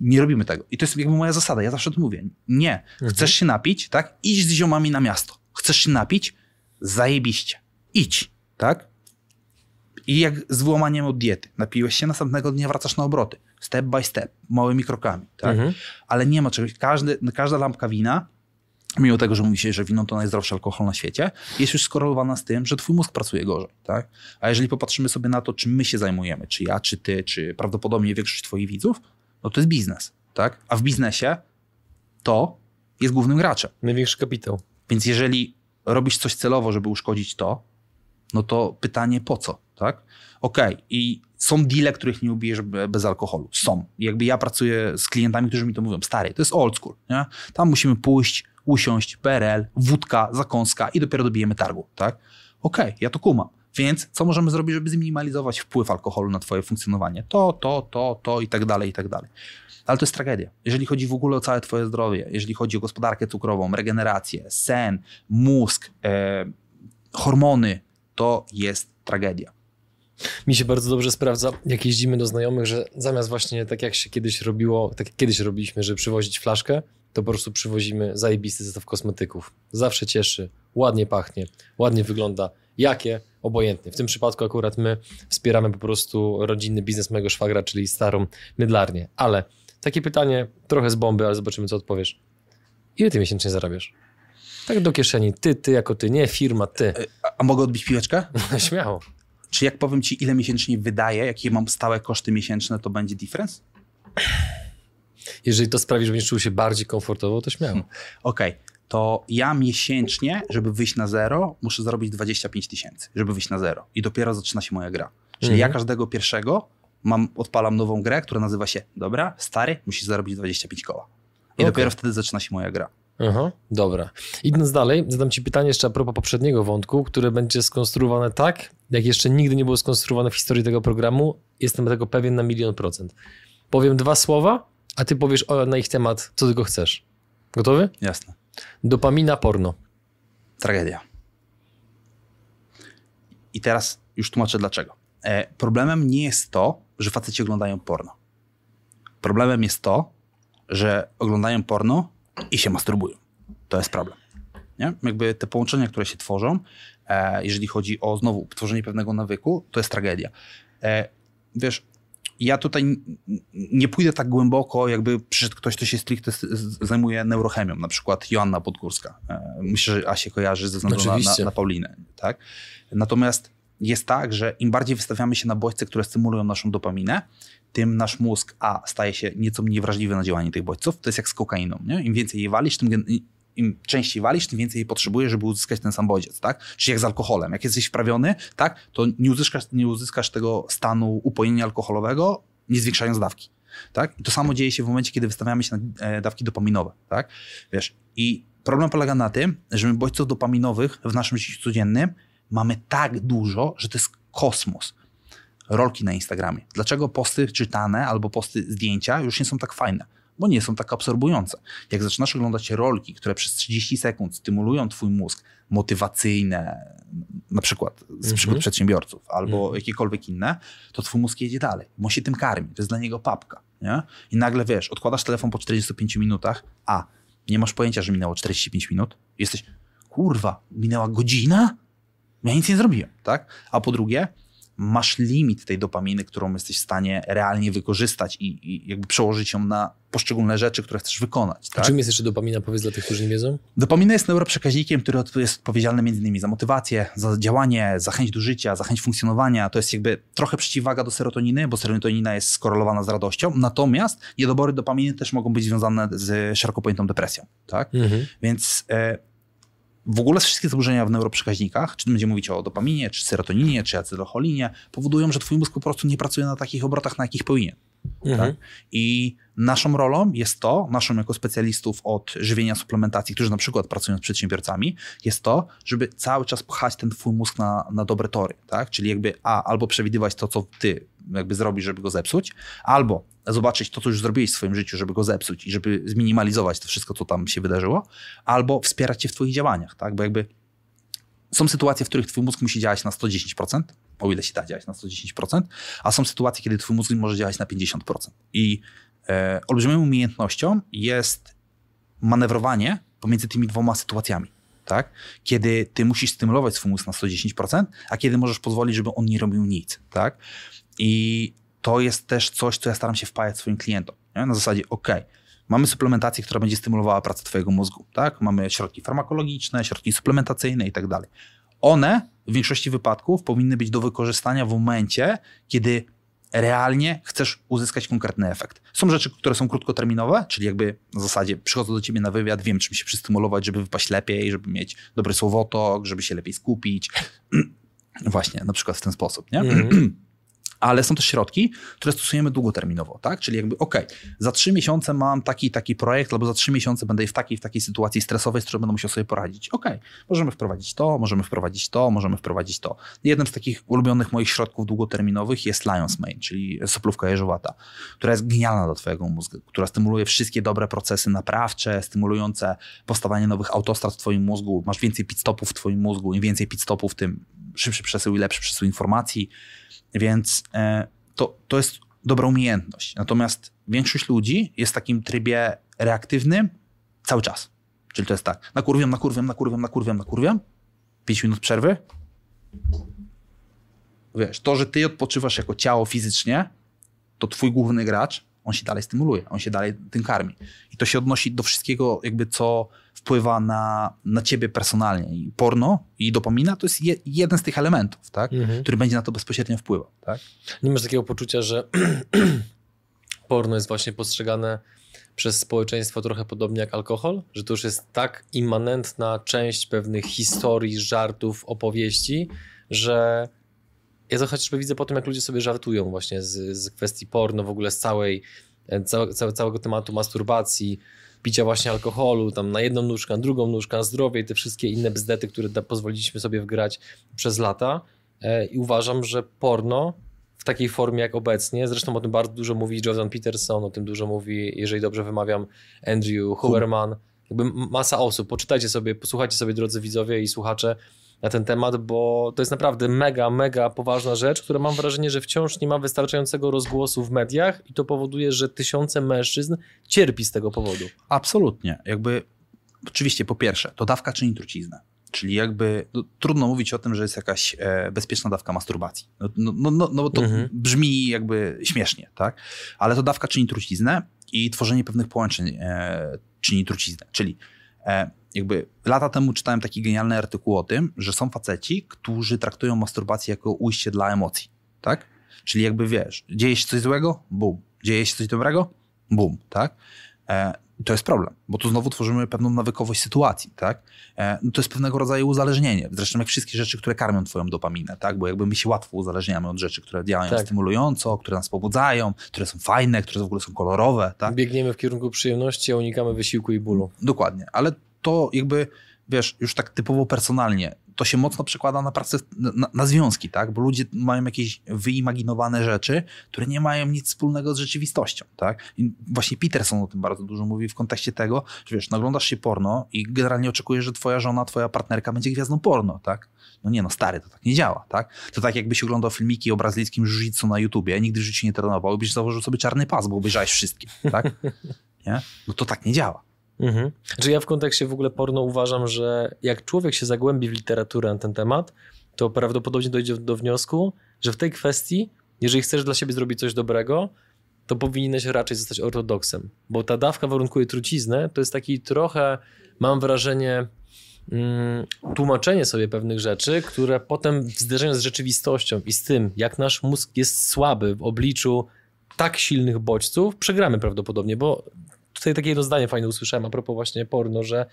Nie robimy tego. I to jest jakby moja zasada. Ja zawsze to mówię. Nie. Chcesz się napić, tak? Idź z ziomami na miasto. Chcesz się napić? Zajebiście. Idź, tak? I jak z wyłamaniem od diety. Napiłeś się, następnego dnia wracasz na obroty. Step by step, małymi krokami, tak? Mhm. Ale nie ma czegoś. Każdy, każda lampka wina, mimo tego, że mówi się, że wino to najzdrowszy alkohol na świecie, jest już skorelowana z tym, że twój mózg pracuje gorzej, tak? A jeżeli popatrzymy sobie na to, czym my się zajmujemy, czy ja, czy ty, czy prawdopodobnie większość twoich widzów, no to jest biznes, tak? A w biznesie to jest głównym graczem. Największy kapitał. Więc jeżeli robisz coś celowo, żeby uszkodzić to, no to pytanie po co, tak? Okej, i są deale, których nie ubijesz be- bez alkoholu. Są. Jakby ja pracuję z klientami, którzy mi to mówią, stary, to jest old school, nie? Tam musimy pójść, usiąść, PRL, wódka, zakąska i dopiero dobijemy targu, tak? Okej, ja to kumam. Więc co możemy zrobić, żeby zminimalizować wpływ alkoholu na twoje funkcjonowanie? To, to, to, to i tak dalej, i tak dalej. Ale to jest tragedia. Jeżeli chodzi w ogóle o całe twoje zdrowie, jeżeli chodzi o gospodarkę cukrową, regenerację, sen, mózg, e, hormony, to jest tragedia. Mi się bardzo dobrze sprawdza, jak jeździmy do znajomych, że zamiast właśnie tak jak się kiedyś robiło, tak jak kiedyś robiliśmy, żeby przywozić flaszkę, to po prostu przywozimy zajebisty zestaw kosmetyków. Zawsze cieszy, ładnie pachnie, ładnie wygląda. Jakie? Obojętnie. W tym przypadku akurat my wspieramy po prostu rodzinny biznes mojego szwagra, czyli starą mydlarnię. Ale takie pytanie, trochę z bomby, ale zobaczymy, co odpowiesz. Ile ty miesięcznie zarabiasz? Tak do kieszeni. Ty, ty jako ty, nie firma, ty. A, a mogę odbić piłeczkę? (laughs) Śmiało. Czy jak powiem ci, ile miesięcznie wydaję, jakie mam stałe koszty miesięczne, to będzie difference? Jeżeli to sprawi, że będziesz czuł się bardziej komfortowo, to śmiało. Okej, to ja miesięcznie, żeby wyjść na zero, muszę zarobić 25 tysięcy, żeby wyjść na zero. I dopiero zaczyna się moja gra. Czyli Mhm. ja każdego pierwszego mam, odpalam nową grę, która nazywa się, dobra, stary, musisz zarobić 25 koła. I Okej. dopiero wtedy zaczyna się moja gra. Aha, dobra. Idąc dalej, zadam Ci pytanie jeszcze a propos poprzedniego wątku, które będzie skonstruowane tak, jak jeszcze nigdy nie było skonstruowane w historii tego programu. Jestem tego pewien na milion procent. Powiem dwa słowa, a Ty powiesz o, na ich temat, co tylko chcesz. Gotowy? Jasne. Dopamina porno. Tragedia. I teraz już tłumaczę dlaczego. E, problemem nie jest to, że faceci oglądają porno. Problemem jest to, że oglądają porno i się masturbują. To jest problem. Nie? Jakby te połączenia, które się tworzą, e, jeżeli chodzi o znowu tworzenie pewnego nawyku, to jest tragedia. E, wiesz, ja tutaj nie pójdę tak głęboko, jakby przyszedł ktoś, kto się stricte zajmuje neurochemią, na przykład Joanna Podgórska. E, Myślę, że Asie kojarzy ze względu na, na, na Paulinę. Tak? Natomiast jest tak, że im bardziej wystawiamy się na bodźce, które stymulują naszą dopaminę, tym nasz mózg A staje się nieco mniej wrażliwy na działanie tych bodźców. To jest jak z kokainą. Nie? Im więcej jej walisz, tym im częściej walisz, tym więcej jej potrzebujesz, żeby uzyskać ten sam bodziec, tak? Czyli jak z alkoholem. Jak jesteś wprawiony, tak, to nie uzyskasz, nie uzyskasz tego stanu upojenia alkoholowego, nie zwiększając dawki, tak? I to samo dzieje się w momencie, kiedy wystawiamy się na e, dawki dopaminowe, tak? Wiesz, i problem polega na tym, że my bodźców dopaminowych w naszym życiu codziennym mamy tak dużo, że to jest kosmos. Rolki na Instagramie. Dlaczego posty czytane albo posty zdjęcia już nie są tak fajne? Bo nie są tak absorbujące. Jak zaczynasz oglądać rolki, które przez 30 sekund stymulują twój mózg, motywacyjne, na przykład z Mhm. przygód przedsiębiorców, albo Mhm. jakiekolwiek inne, to twój mózg jedzie dalej. Bo się tym karmi. To jest dla niego papka. Nie? I nagle wiesz, odkładasz telefon po 45 minutach, a nie masz pojęcia, że minęło 45 minut. Jesteś, kurwa, minęła godzina? Ja nic nie zrobiłem, tak? A po drugie, masz limit tej dopaminy, którą jesteś w stanie realnie wykorzystać i, i jakby przełożyć ją na poszczególne rzeczy, które chcesz wykonać. Tak? A czym jest jeszcze dopamina, powiedz dla tych, którzy nie wiedzą? Dopamina jest neuroprzekaźnikiem, który jest odpowiedzialny między innymi za motywację, za działanie, za chęć do życia, za chęć funkcjonowania. To jest jakby trochę przeciwwaga do serotoniny, bo serotonina jest skorelowana z radością, natomiast niedobory dopaminy też mogą być związane z szeroko pojętą depresją. Tak? Mhm. Więc e, w ogóle wszystkie zaburzenia w neuroprzekaźnikach, czy będziemy mówić o dopaminie, czy serotoninie, czy acetylcholinie, powodują, że twój mózg po prostu nie pracuje na takich obrotach, na jakich powinien. Mhm. Tak? I naszą rolą jest to, naszą jako specjalistów od żywienia suplementacji, którzy na przykład pracują z przedsiębiorcami, jest to, żeby cały czas pchać ten twój mózg na, na dobre tory. Tak? Czyli jakby a, albo przewidywać to, co ty jakby zrobisz, żeby go zepsuć, albo zobaczyć to, co już zrobiłeś w swoim życiu, żeby go zepsuć i żeby zminimalizować to wszystko, co tam się wydarzyło, albo wspierać cię w twoich działaniach, tak? Bo jakby są sytuacje, w których twój mózg musi działać na 110%, o ile się da działać na 110%, a są sytuacje, kiedy twój mózg może działać na 50%. I e, olbrzymią umiejętnością jest manewrowanie pomiędzy tymi dwoma sytuacjami. Tak? Kiedy ty musisz stymulować swój mózg na 110%, a kiedy możesz pozwolić, żeby on nie robił nic. Tak? I to jest też coś, co ja staram się wpajać swoim klientom. Nie? Na zasadzie, ok, mamy suplementację, która będzie stymulowała pracę twojego mózgu. Tak? Mamy środki farmakologiczne, środki suplementacyjne i tak dalej. One w większości wypadków powinny być do wykorzystania w momencie, kiedy realnie chcesz uzyskać konkretny efekt. Są rzeczy, które są krótkoterminowe, czyli jakby w zasadzie przychodzę do ciebie na wywiad, wiem czym się przystymulować, żeby wypaść lepiej, żeby mieć dobry słowotok, żeby się lepiej skupić. (clears throat) Właśnie, na przykład w ten sposób, nie? Mm. (clears throat) ale są też środki, które stosujemy długoterminowo, tak? Czyli jakby, ok, za trzy miesiące mam taki taki projekt, albo za trzy miesiące będę w takiej w takiej sytuacji stresowej, z którą będę musiał sobie poradzić. Ok, możemy wprowadzić to, możemy wprowadzić to, możemy wprowadzić to. Jednym z takich ulubionych moich środków długoterminowych jest Lion's Mane, czyli soplówka jeżowata, która jest genialna do twojego mózgu, która stymuluje wszystkie dobre procesy naprawcze, stymulujące powstawanie nowych autostrad w twoim mózgu. Masz więcej pit stopów w twoim mózgu, im więcej pit stopów, tym szybszy przesył i lepszy przesył informacji więc e, to, to jest dobra umiejętność. Natomiast większość ludzi jest w takim trybie reaktywnym cały czas. Czyli to jest tak, nakurwiam, nakurwiam, nakurwiam, nakurwiam, nakurwiam, 5 minut przerwy. Wiesz, to, że ty odpoczywasz jako ciało fizycznie, to twój główny gracz, on się dalej stymuluje, on się dalej tym karmi. I to się odnosi do wszystkiego, jakby co wpływa na, na ciebie personalnie. I porno i dopamina to jest je, jeden z tych elementów, tak? Mhm. który będzie na to bezpośrednio wpływał. Tak? Nie masz takiego poczucia, że (clears throat) porno jest właśnie postrzegane przez społeczeństwo trochę podobnie jak alkohol, że to już jest tak immanentna część pewnych historii, żartów, opowieści, że ja chociażby widzę po tym, jak ludzie sobie żartują właśnie z, z kwestii porno, w ogóle z całej, całe, całego tematu masturbacji, picia właśnie alkoholu, tam na jedną nóżkę, na drugą nóżkę, zdrowie i te wszystkie inne bzdety, które da, pozwoliliśmy sobie wgrać przez lata. E, I uważam, że porno w takiej formie jak obecnie, zresztą o tym bardzo dużo mówi Jordan Peterson, o tym dużo mówi, jeżeli dobrze wymawiam, Andrew Huberman, jakby masa osób. Poczytajcie sobie, posłuchajcie sobie, drodzy widzowie i słuchacze, na ten temat, bo to jest naprawdę mega, mega poważna rzecz, która mam wrażenie, że wciąż nie ma wystarczającego rozgłosu w mediach i to powoduje, że tysiące mężczyzn cierpi z tego powodu. Absolutnie. Jakby, oczywiście, po pierwsze, to dawka czyni truciznę. Czyli jakby no, trudno mówić o tym, że jest jakaś e, bezpieczna dawka masturbacji. No, no, no, no, no to mhm. brzmi jakby śmiesznie, tak? Ale to dawka czyni truciznę i tworzenie pewnych połączeń e, czyni truciznę. Czyli e, jakby lata temu czytałem taki genialny artykuł o tym, że są faceci, którzy traktują masturbację jako ujście dla emocji, tak? Czyli jakby wiesz, dzieje się coś złego, bum. Dzieje się coś dobrego, bum, tak? E, to jest problem, bo tu znowu tworzymy pewną nawykowość sytuacji, tak? E, no to jest pewnego rodzaju uzależnienie. Zresztą jak wszystkie rzeczy, które karmią twoją dopaminę, tak? Bo jakby my się łatwo uzależniamy od rzeczy, które działają tak. stymulująco, które nas pobudzają, które są fajne, które w ogóle są kolorowe, tak? Biegniemy w kierunku przyjemności, a unikamy wysiłku i bólu. Dokładnie, ale to jakby, wiesz, już tak typowo personalnie, to się mocno przekłada na pracę, na, na, związki, tak? Bo ludzie mają jakieś wyimaginowane rzeczy, które nie mają nic wspólnego z rzeczywistością, tak? I właśnie Peterson o tym bardzo dużo mówi w kontekście tego, że wiesz, naglądasz się porno i generalnie oczekujesz, że twoja żona, twoja partnerka będzie gwiazdą porno, tak? No nie no, stary, to tak nie działa, tak? To tak jakbyś oglądał filmiki o brazylijskim jiu na YouTubie, nigdy w życiu nie trenował i byś założył sobie czarny pas, bo obejrzałeś wszystkie, tak? (laughs) Nie? No to tak nie działa. Mhm. Znaczy ja w kontekście w ogóle porno uważam, że jak człowiek się zagłębi w literaturę na ten temat, to prawdopodobnie dojdzie do wniosku, że w tej kwestii, jeżeli chcesz dla siebie zrobić coś dobrego, to powinieneś raczej zostać ortodoksem, bo ta dawka warunkuje truciznę, to jest taki trochę, mam wrażenie, mm, tłumaczenie sobie pewnych rzeczy, które potem w zderzeniu z rzeczywistością i z tym, jak nasz mózg jest słaby w obliczu tak silnych bodźców, przegramy prawdopodobnie, bo tutaj takie jedno zdanie fajne usłyszałem a propos właśnie porno, że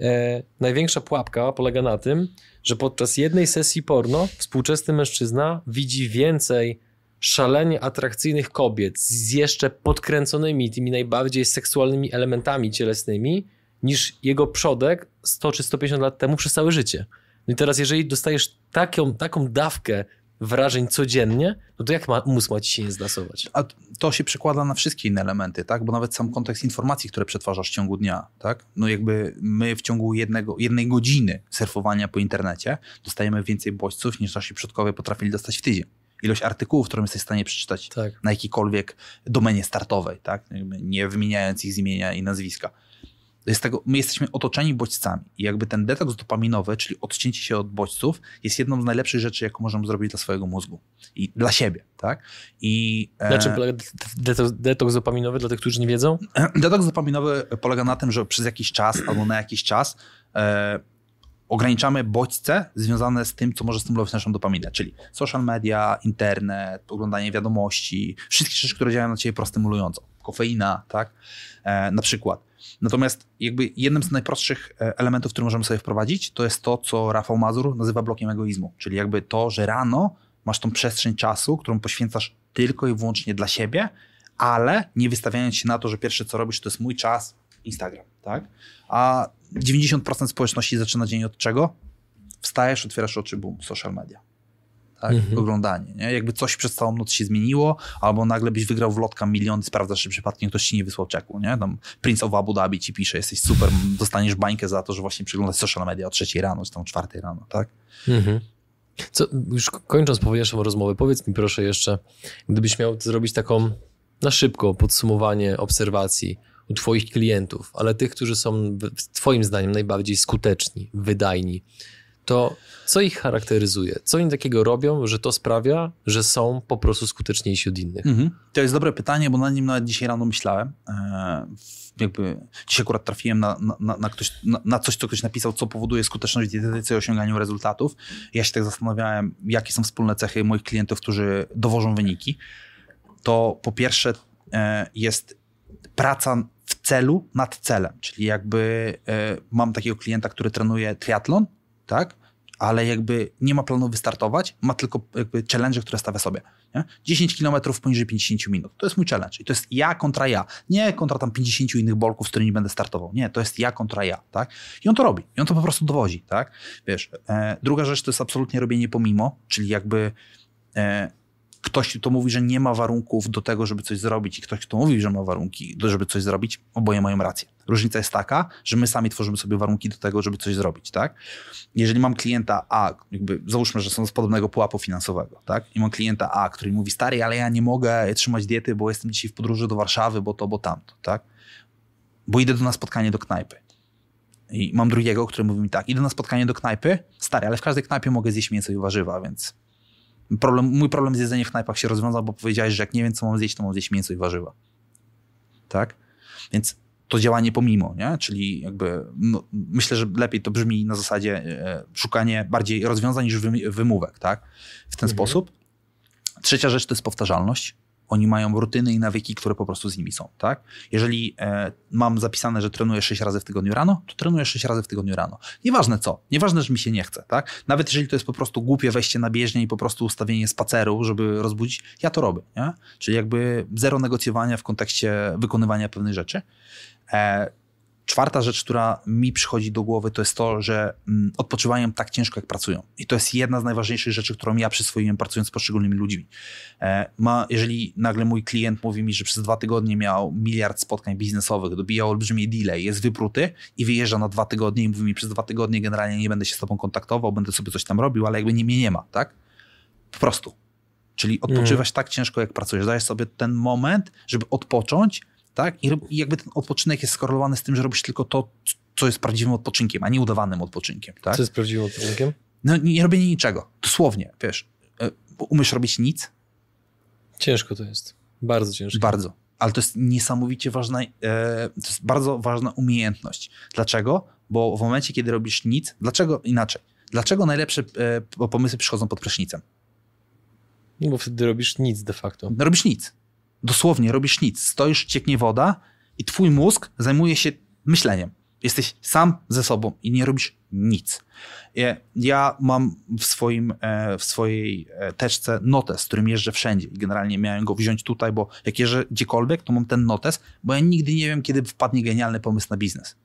e, największa pułapka polega na tym, że podczas jednej sesji porno współczesny mężczyzna widzi więcej szalenie atrakcyjnych kobiet z jeszcze podkręconymi tymi najbardziej seksualnymi elementami cielesnymi niż jego przodek 100 czy 150 lat temu przez całe życie. No i teraz jeżeli dostajesz taką, taką dawkę wrażeń codziennie, no to jak ma, mózg ma ci się nie zlasować? A to się przekłada na wszystkie inne elementy, tak? Bo nawet sam kontekst informacji, które przetwarzasz w ciągu dnia, tak? No jakby my w ciągu jednego, jednej godziny surfowania po internecie dostajemy więcej bodźców niż nasi przodkowie potrafili dostać w tydzień. Ilość artykułów, które jesteś w stanie przeczytać Tak. na jakiejkolwiek domenie startowej, tak? Nie wymieniając ich z imienia i nazwiska. Jest tego, my jesteśmy otoczeni bodźcami i jakby ten detoks dopaminowy, czyli odcięcie się od bodźców, jest jedną z najlepszych rzeczy, jaką możemy zrobić dla swojego mózgu i dla siebie, tak? I e, Na czym polega detoks, detoks dopaminowy dla tych, którzy nie wiedzą? (clears throat) detoks dopaminowy polega na tym, że przez jakiś czas (clears throat) albo na jakiś czas e, ograniczamy bodźce związane z tym, co może stymulować naszą dopaminę, czyli social media, internet, oglądanie wiadomości, wszystkie rzeczy, które działają na ciebie prostymulująco. Kofeina, tak? E, na przykład. Natomiast jakby jednym z najprostszych e, elementów, które możemy sobie wprowadzić, to jest to, co Rafał Mazur nazywa blokiem egoizmu. Czyli jakby to, że rano masz tą przestrzeń czasu, którą poświęcasz tylko i wyłącznie dla siebie, ale nie wystawiając się na to, że pierwsze co robisz, to jest mój czas, Instagram, tak? A 90% społeczności zaczyna dzień od czego? Wstajesz, otwierasz oczy, boom, social media. Tak? Mhm. Oglądanie. Nie? Jakby coś przez całą noc się zmieniło, albo nagle byś wygrał w lotka milion, sprawdzasz, czy przypadkiem ktoś ci nie wysłał czeku. Nie? Tam Prince of Abu Dhabi ci pisze, jesteś super, dostaniesz bańkę za to, że właśnie przeglądasz social media o trzeciej rano, czy tam o czwartej rano, tak? Mhm. Co, już kończąc powoli naszą rozmowę, powiedz mi proszę jeszcze, gdybyś miał zrobić taką na szybko podsumowanie obserwacji u Twoich klientów, ale tych, którzy są Twoim zdaniem najbardziej skuteczni, wydajni, to co ich charakteryzuje? Co oni takiego robią, że to sprawia, że są po prostu skuteczniejsi od innych? Mhm. To jest dobre pytanie, bo na nim nawet dzisiaj rano myślałem. E, jakby dzisiaj akurat trafiłem na, na- na, ktoś, na coś, co ktoś napisał, co powoduje skuteczność w dietetyce i osiąganiu rezultatów. Ja się tak zastanawiałem, jakie są wspólne cechy moich klientów, którzy dowożą wyniki. To po pierwsze e, jest praca w celu nad celem, czyli jakby e, mam takiego klienta, który trenuje triatlon, tak? Ale jakby nie ma planu wystartować, ma tylko jakby challenge, które stawia sobie. Nie? 10 km poniżej 50 minut. To jest mój challenge. I to jest ja kontra ja. Nie kontra tam 50 innych bolków, z którymi będę startował. Nie, to jest ja kontra ja. Tak? I on to robi. I on to po prostu dowozi. Tak? Wiesz, e, druga rzecz to jest absolutnie robienie pomimo, czyli jakby e, ktoś, kto mówi, że nie ma warunków do tego, żeby coś zrobić i ktoś, kto mówi, że ma warunki, żeby coś zrobić, oboje mają rację. Różnica jest taka, że my sami tworzymy sobie warunki do tego, żeby coś zrobić, tak? Jeżeli mam klienta A, jakby załóżmy, że są z podobnego pułapu finansowego, tak? I mam klienta A, który mówi, stary, ale ja nie mogę trzymać diety, bo jestem dzisiaj w podróży do Warszawy, bo to, bo tamto, tak? Bo idę do na spotkanie do knajpy. I mam drugiego, który mówi mi tak, idę na spotkanie do knajpy, stary, ale w każdej knajpie mogę zjeść mięso i warzywa, więc problem, mój problem z jedzeniem w knajpach się rozwiązał, bo powiedziałeś, że jak nie wiem, co mam zjeść, to mam zjeść mięso i warzywa. Tak? Więc to działanie pomimo, nie? Czyli jakby no, myślę, że lepiej to brzmi na zasadzie e, szukanie bardziej rozwiązań niż wymówek, tak? W ten Mhm. sposób. Trzecia rzecz to jest powtarzalność. Oni mają rutyny i nawyki, które po prostu z nimi są, tak? Jeżeli e, mam zapisane, że trenuję 6 razy w tygodniu rano, to trenuję 6 razy w tygodniu rano. Nieważne co, nieważne, że mi się nie chce, tak? Nawet jeżeli to jest po prostu głupie wejście na bieżnię i po prostu ustawienie spaceru, żeby rozbudzić, ja to robię, nie? Czyli jakby zero negocjowania w kontekście wykonywania pewnych rzeczy. E, czwarta rzecz, która mi przychodzi do głowy, to jest to, że mm, odpoczywają tak ciężko, jak pracują. I to jest jedna z najważniejszych rzeczy, którą ja przyswoiłem pracując z poszczególnymi ludźmi. E, ma, jeżeli nagle mój klient mówi mi, że przez dwa tygodnie miał miliard spotkań biznesowych, dobijał olbrzymie deale, jest wypruty i wyjeżdża na dwa tygodnie i mówi mi, przez dwa tygodnie generalnie nie będę się z tobą kontaktował, będę sobie coś tam robił, ale jakby nie, mnie nie ma, tak? Po prostu. Czyli odpoczywać tak ciężko, jak pracujesz. Dajesz sobie ten moment, żeby odpocząć, tak? I, I jakby ten odpoczynek jest skorelowany z tym, że robisz tylko to, co jest prawdziwym odpoczynkiem, a nie udawanym odpoczynkiem, tak? Co jest prawdziwym odpoczynkiem? No nie robienie niczego. Dosłownie, wiesz. E, umiesz robić nic? Ciężko to jest. Bardzo ciężko. Bardzo. Ale to jest niesamowicie ważna, e, to jest bardzo ważna umiejętność. Dlaczego? Bo w momencie, kiedy robisz nic, dlaczego inaczej? Dlaczego najlepsze e, pomysły przychodzą pod prysznicem? No bo wtedy robisz nic de facto. Robisz nic. Dosłownie robisz nic. Stoisz, cieknie woda i twój mózg zajmuje się myśleniem. Jesteś sam ze sobą i nie robisz nic. Ja mam w, swoim, e, w swojej e, teczce notes, z którym jeżdżę wszędzie. Generalnie miałem go wziąć tutaj, bo jak jeżdżę gdziekolwiek, to mam ten notes, bo ja nigdy nie wiem, kiedy wpadnie genialny pomysł na biznes.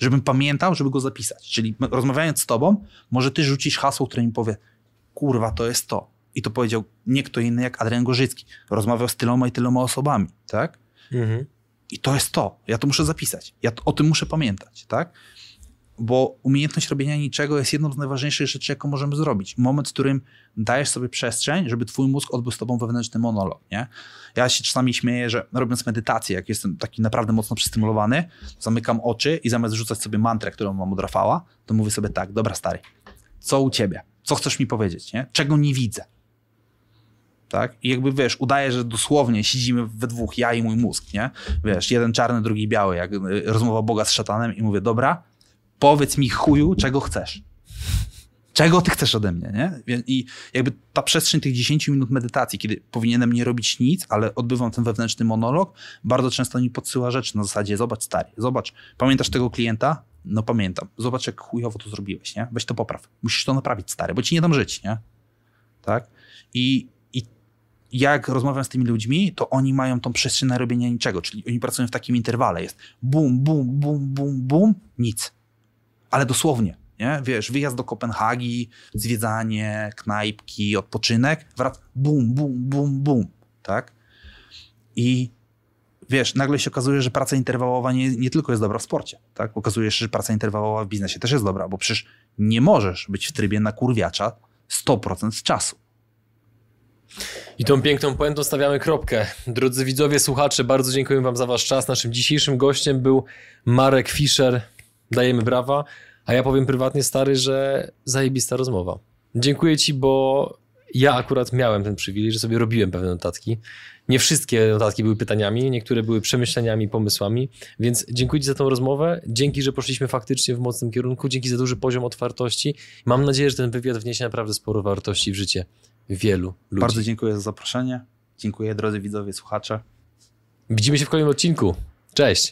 Żebym pamiętał, żeby go zapisać. Czyli rozmawiając z tobą, może ty rzucić hasło, które mi powie, kurwa, to jest to. I to powiedział nie kto inny jak Adrian Gorzycki. Rozmawiał z tyloma i tyloma osobami, tak? Mhm. I to jest to. Ja to muszę zapisać. Ja o tym muszę pamiętać, tak? Bo umiejętność robienia niczego jest jedną z najważniejszych rzeczy, jaką możemy zrobić. Moment, w którym dajesz sobie przestrzeń, żeby twój mózg odbył z tobą wewnętrzny monolog, nie? Ja się czasami śmieję, że robiąc medytację, jak jestem taki naprawdę mocno przystymulowany, zamykam oczy i zamiast rzucać sobie mantrę, którą mam od Rafała, to mówię sobie tak, dobra stary, co u ciebie? Co chcesz mi powiedzieć, nie? Czego nie widzę? Tak? I jakby, wiesz, udaje, że dosłownie siedzimy we dwóch, ja i mój mózg, nie? Wiesz, jeden czarny, drugi biały, jak y, rozmowa Boga z szatanem i mówię, dobra, powiedz mi chuju, czego chcesz. Czego ty chcesz ode mnie, nie? I jakby ta przestrzeń tych 10 minut medytacji, kiedy powinienem nie robić nic, ale odbywam ten wewnętrzny monolog, bardzo często mi podsyła rzeczy na zasadzie, zobacz stary, zobacz, pamiętasz tego klienta? No pamiętam. Zobacz, jak chujowo to zrobiłeś, nie? Weź to popraw. Musisz to naprawić, stary, bo ci nie dam żyć, nie? Tak? I jak rozmawiam z tymi ludźmi, to oni mają tą przestrzeń na robienie niczego, czyli oni pracują w takim interwale. Jest bum, bum, bum, bum, bum, nic. Ale dosłownie, nie? Wiesz, wyjazd do Kopenhagi, zwiedzanie, knajpki, odpoczynek, wrac, bum, bum, bum, bum, tak? I wiesz, nagle się okazuje, że praca interwałowa nie, nie tylko jest dobra w sporcie, tak? Okazuje się, że praca interwałowa w biznesie też jest dobra, bo przecież nie możesz być w trybie na kurwiacza 100% z czasu. I tą piękną puentą stawiamy kropkę. Drodzy widzowie, słuchacze, bardzo dziękuję Wam za Wasz czas. Naszym dzisiejszym gościem był Marek Fischer. Dajemy brawa. A ja powiem prywatnie, stary, że zajebista rozmowa. Dziękuję Ci, bo ja akurat miałem ten przywilej, że sobie robiłem pewne notatki. Nie wszystkie notatki były pytaniami, niektóre były przemyśleniami, pomysłami, więc dziękuję Ci za tą rozmowę. Dzięki, że poszliśmy faktycznie w mocnym kierunku. Dzięki za duży poziom otwartości. Mam nadzieję, że ten wywiad wniesie naprawdę sporo wartości w życie wielu ludzi. Bardzo dziękuję za zaproszenie. Dziękuję drodzy widzowie, słuchacze. Widzimy się w kolejnym odcinku. Cześć.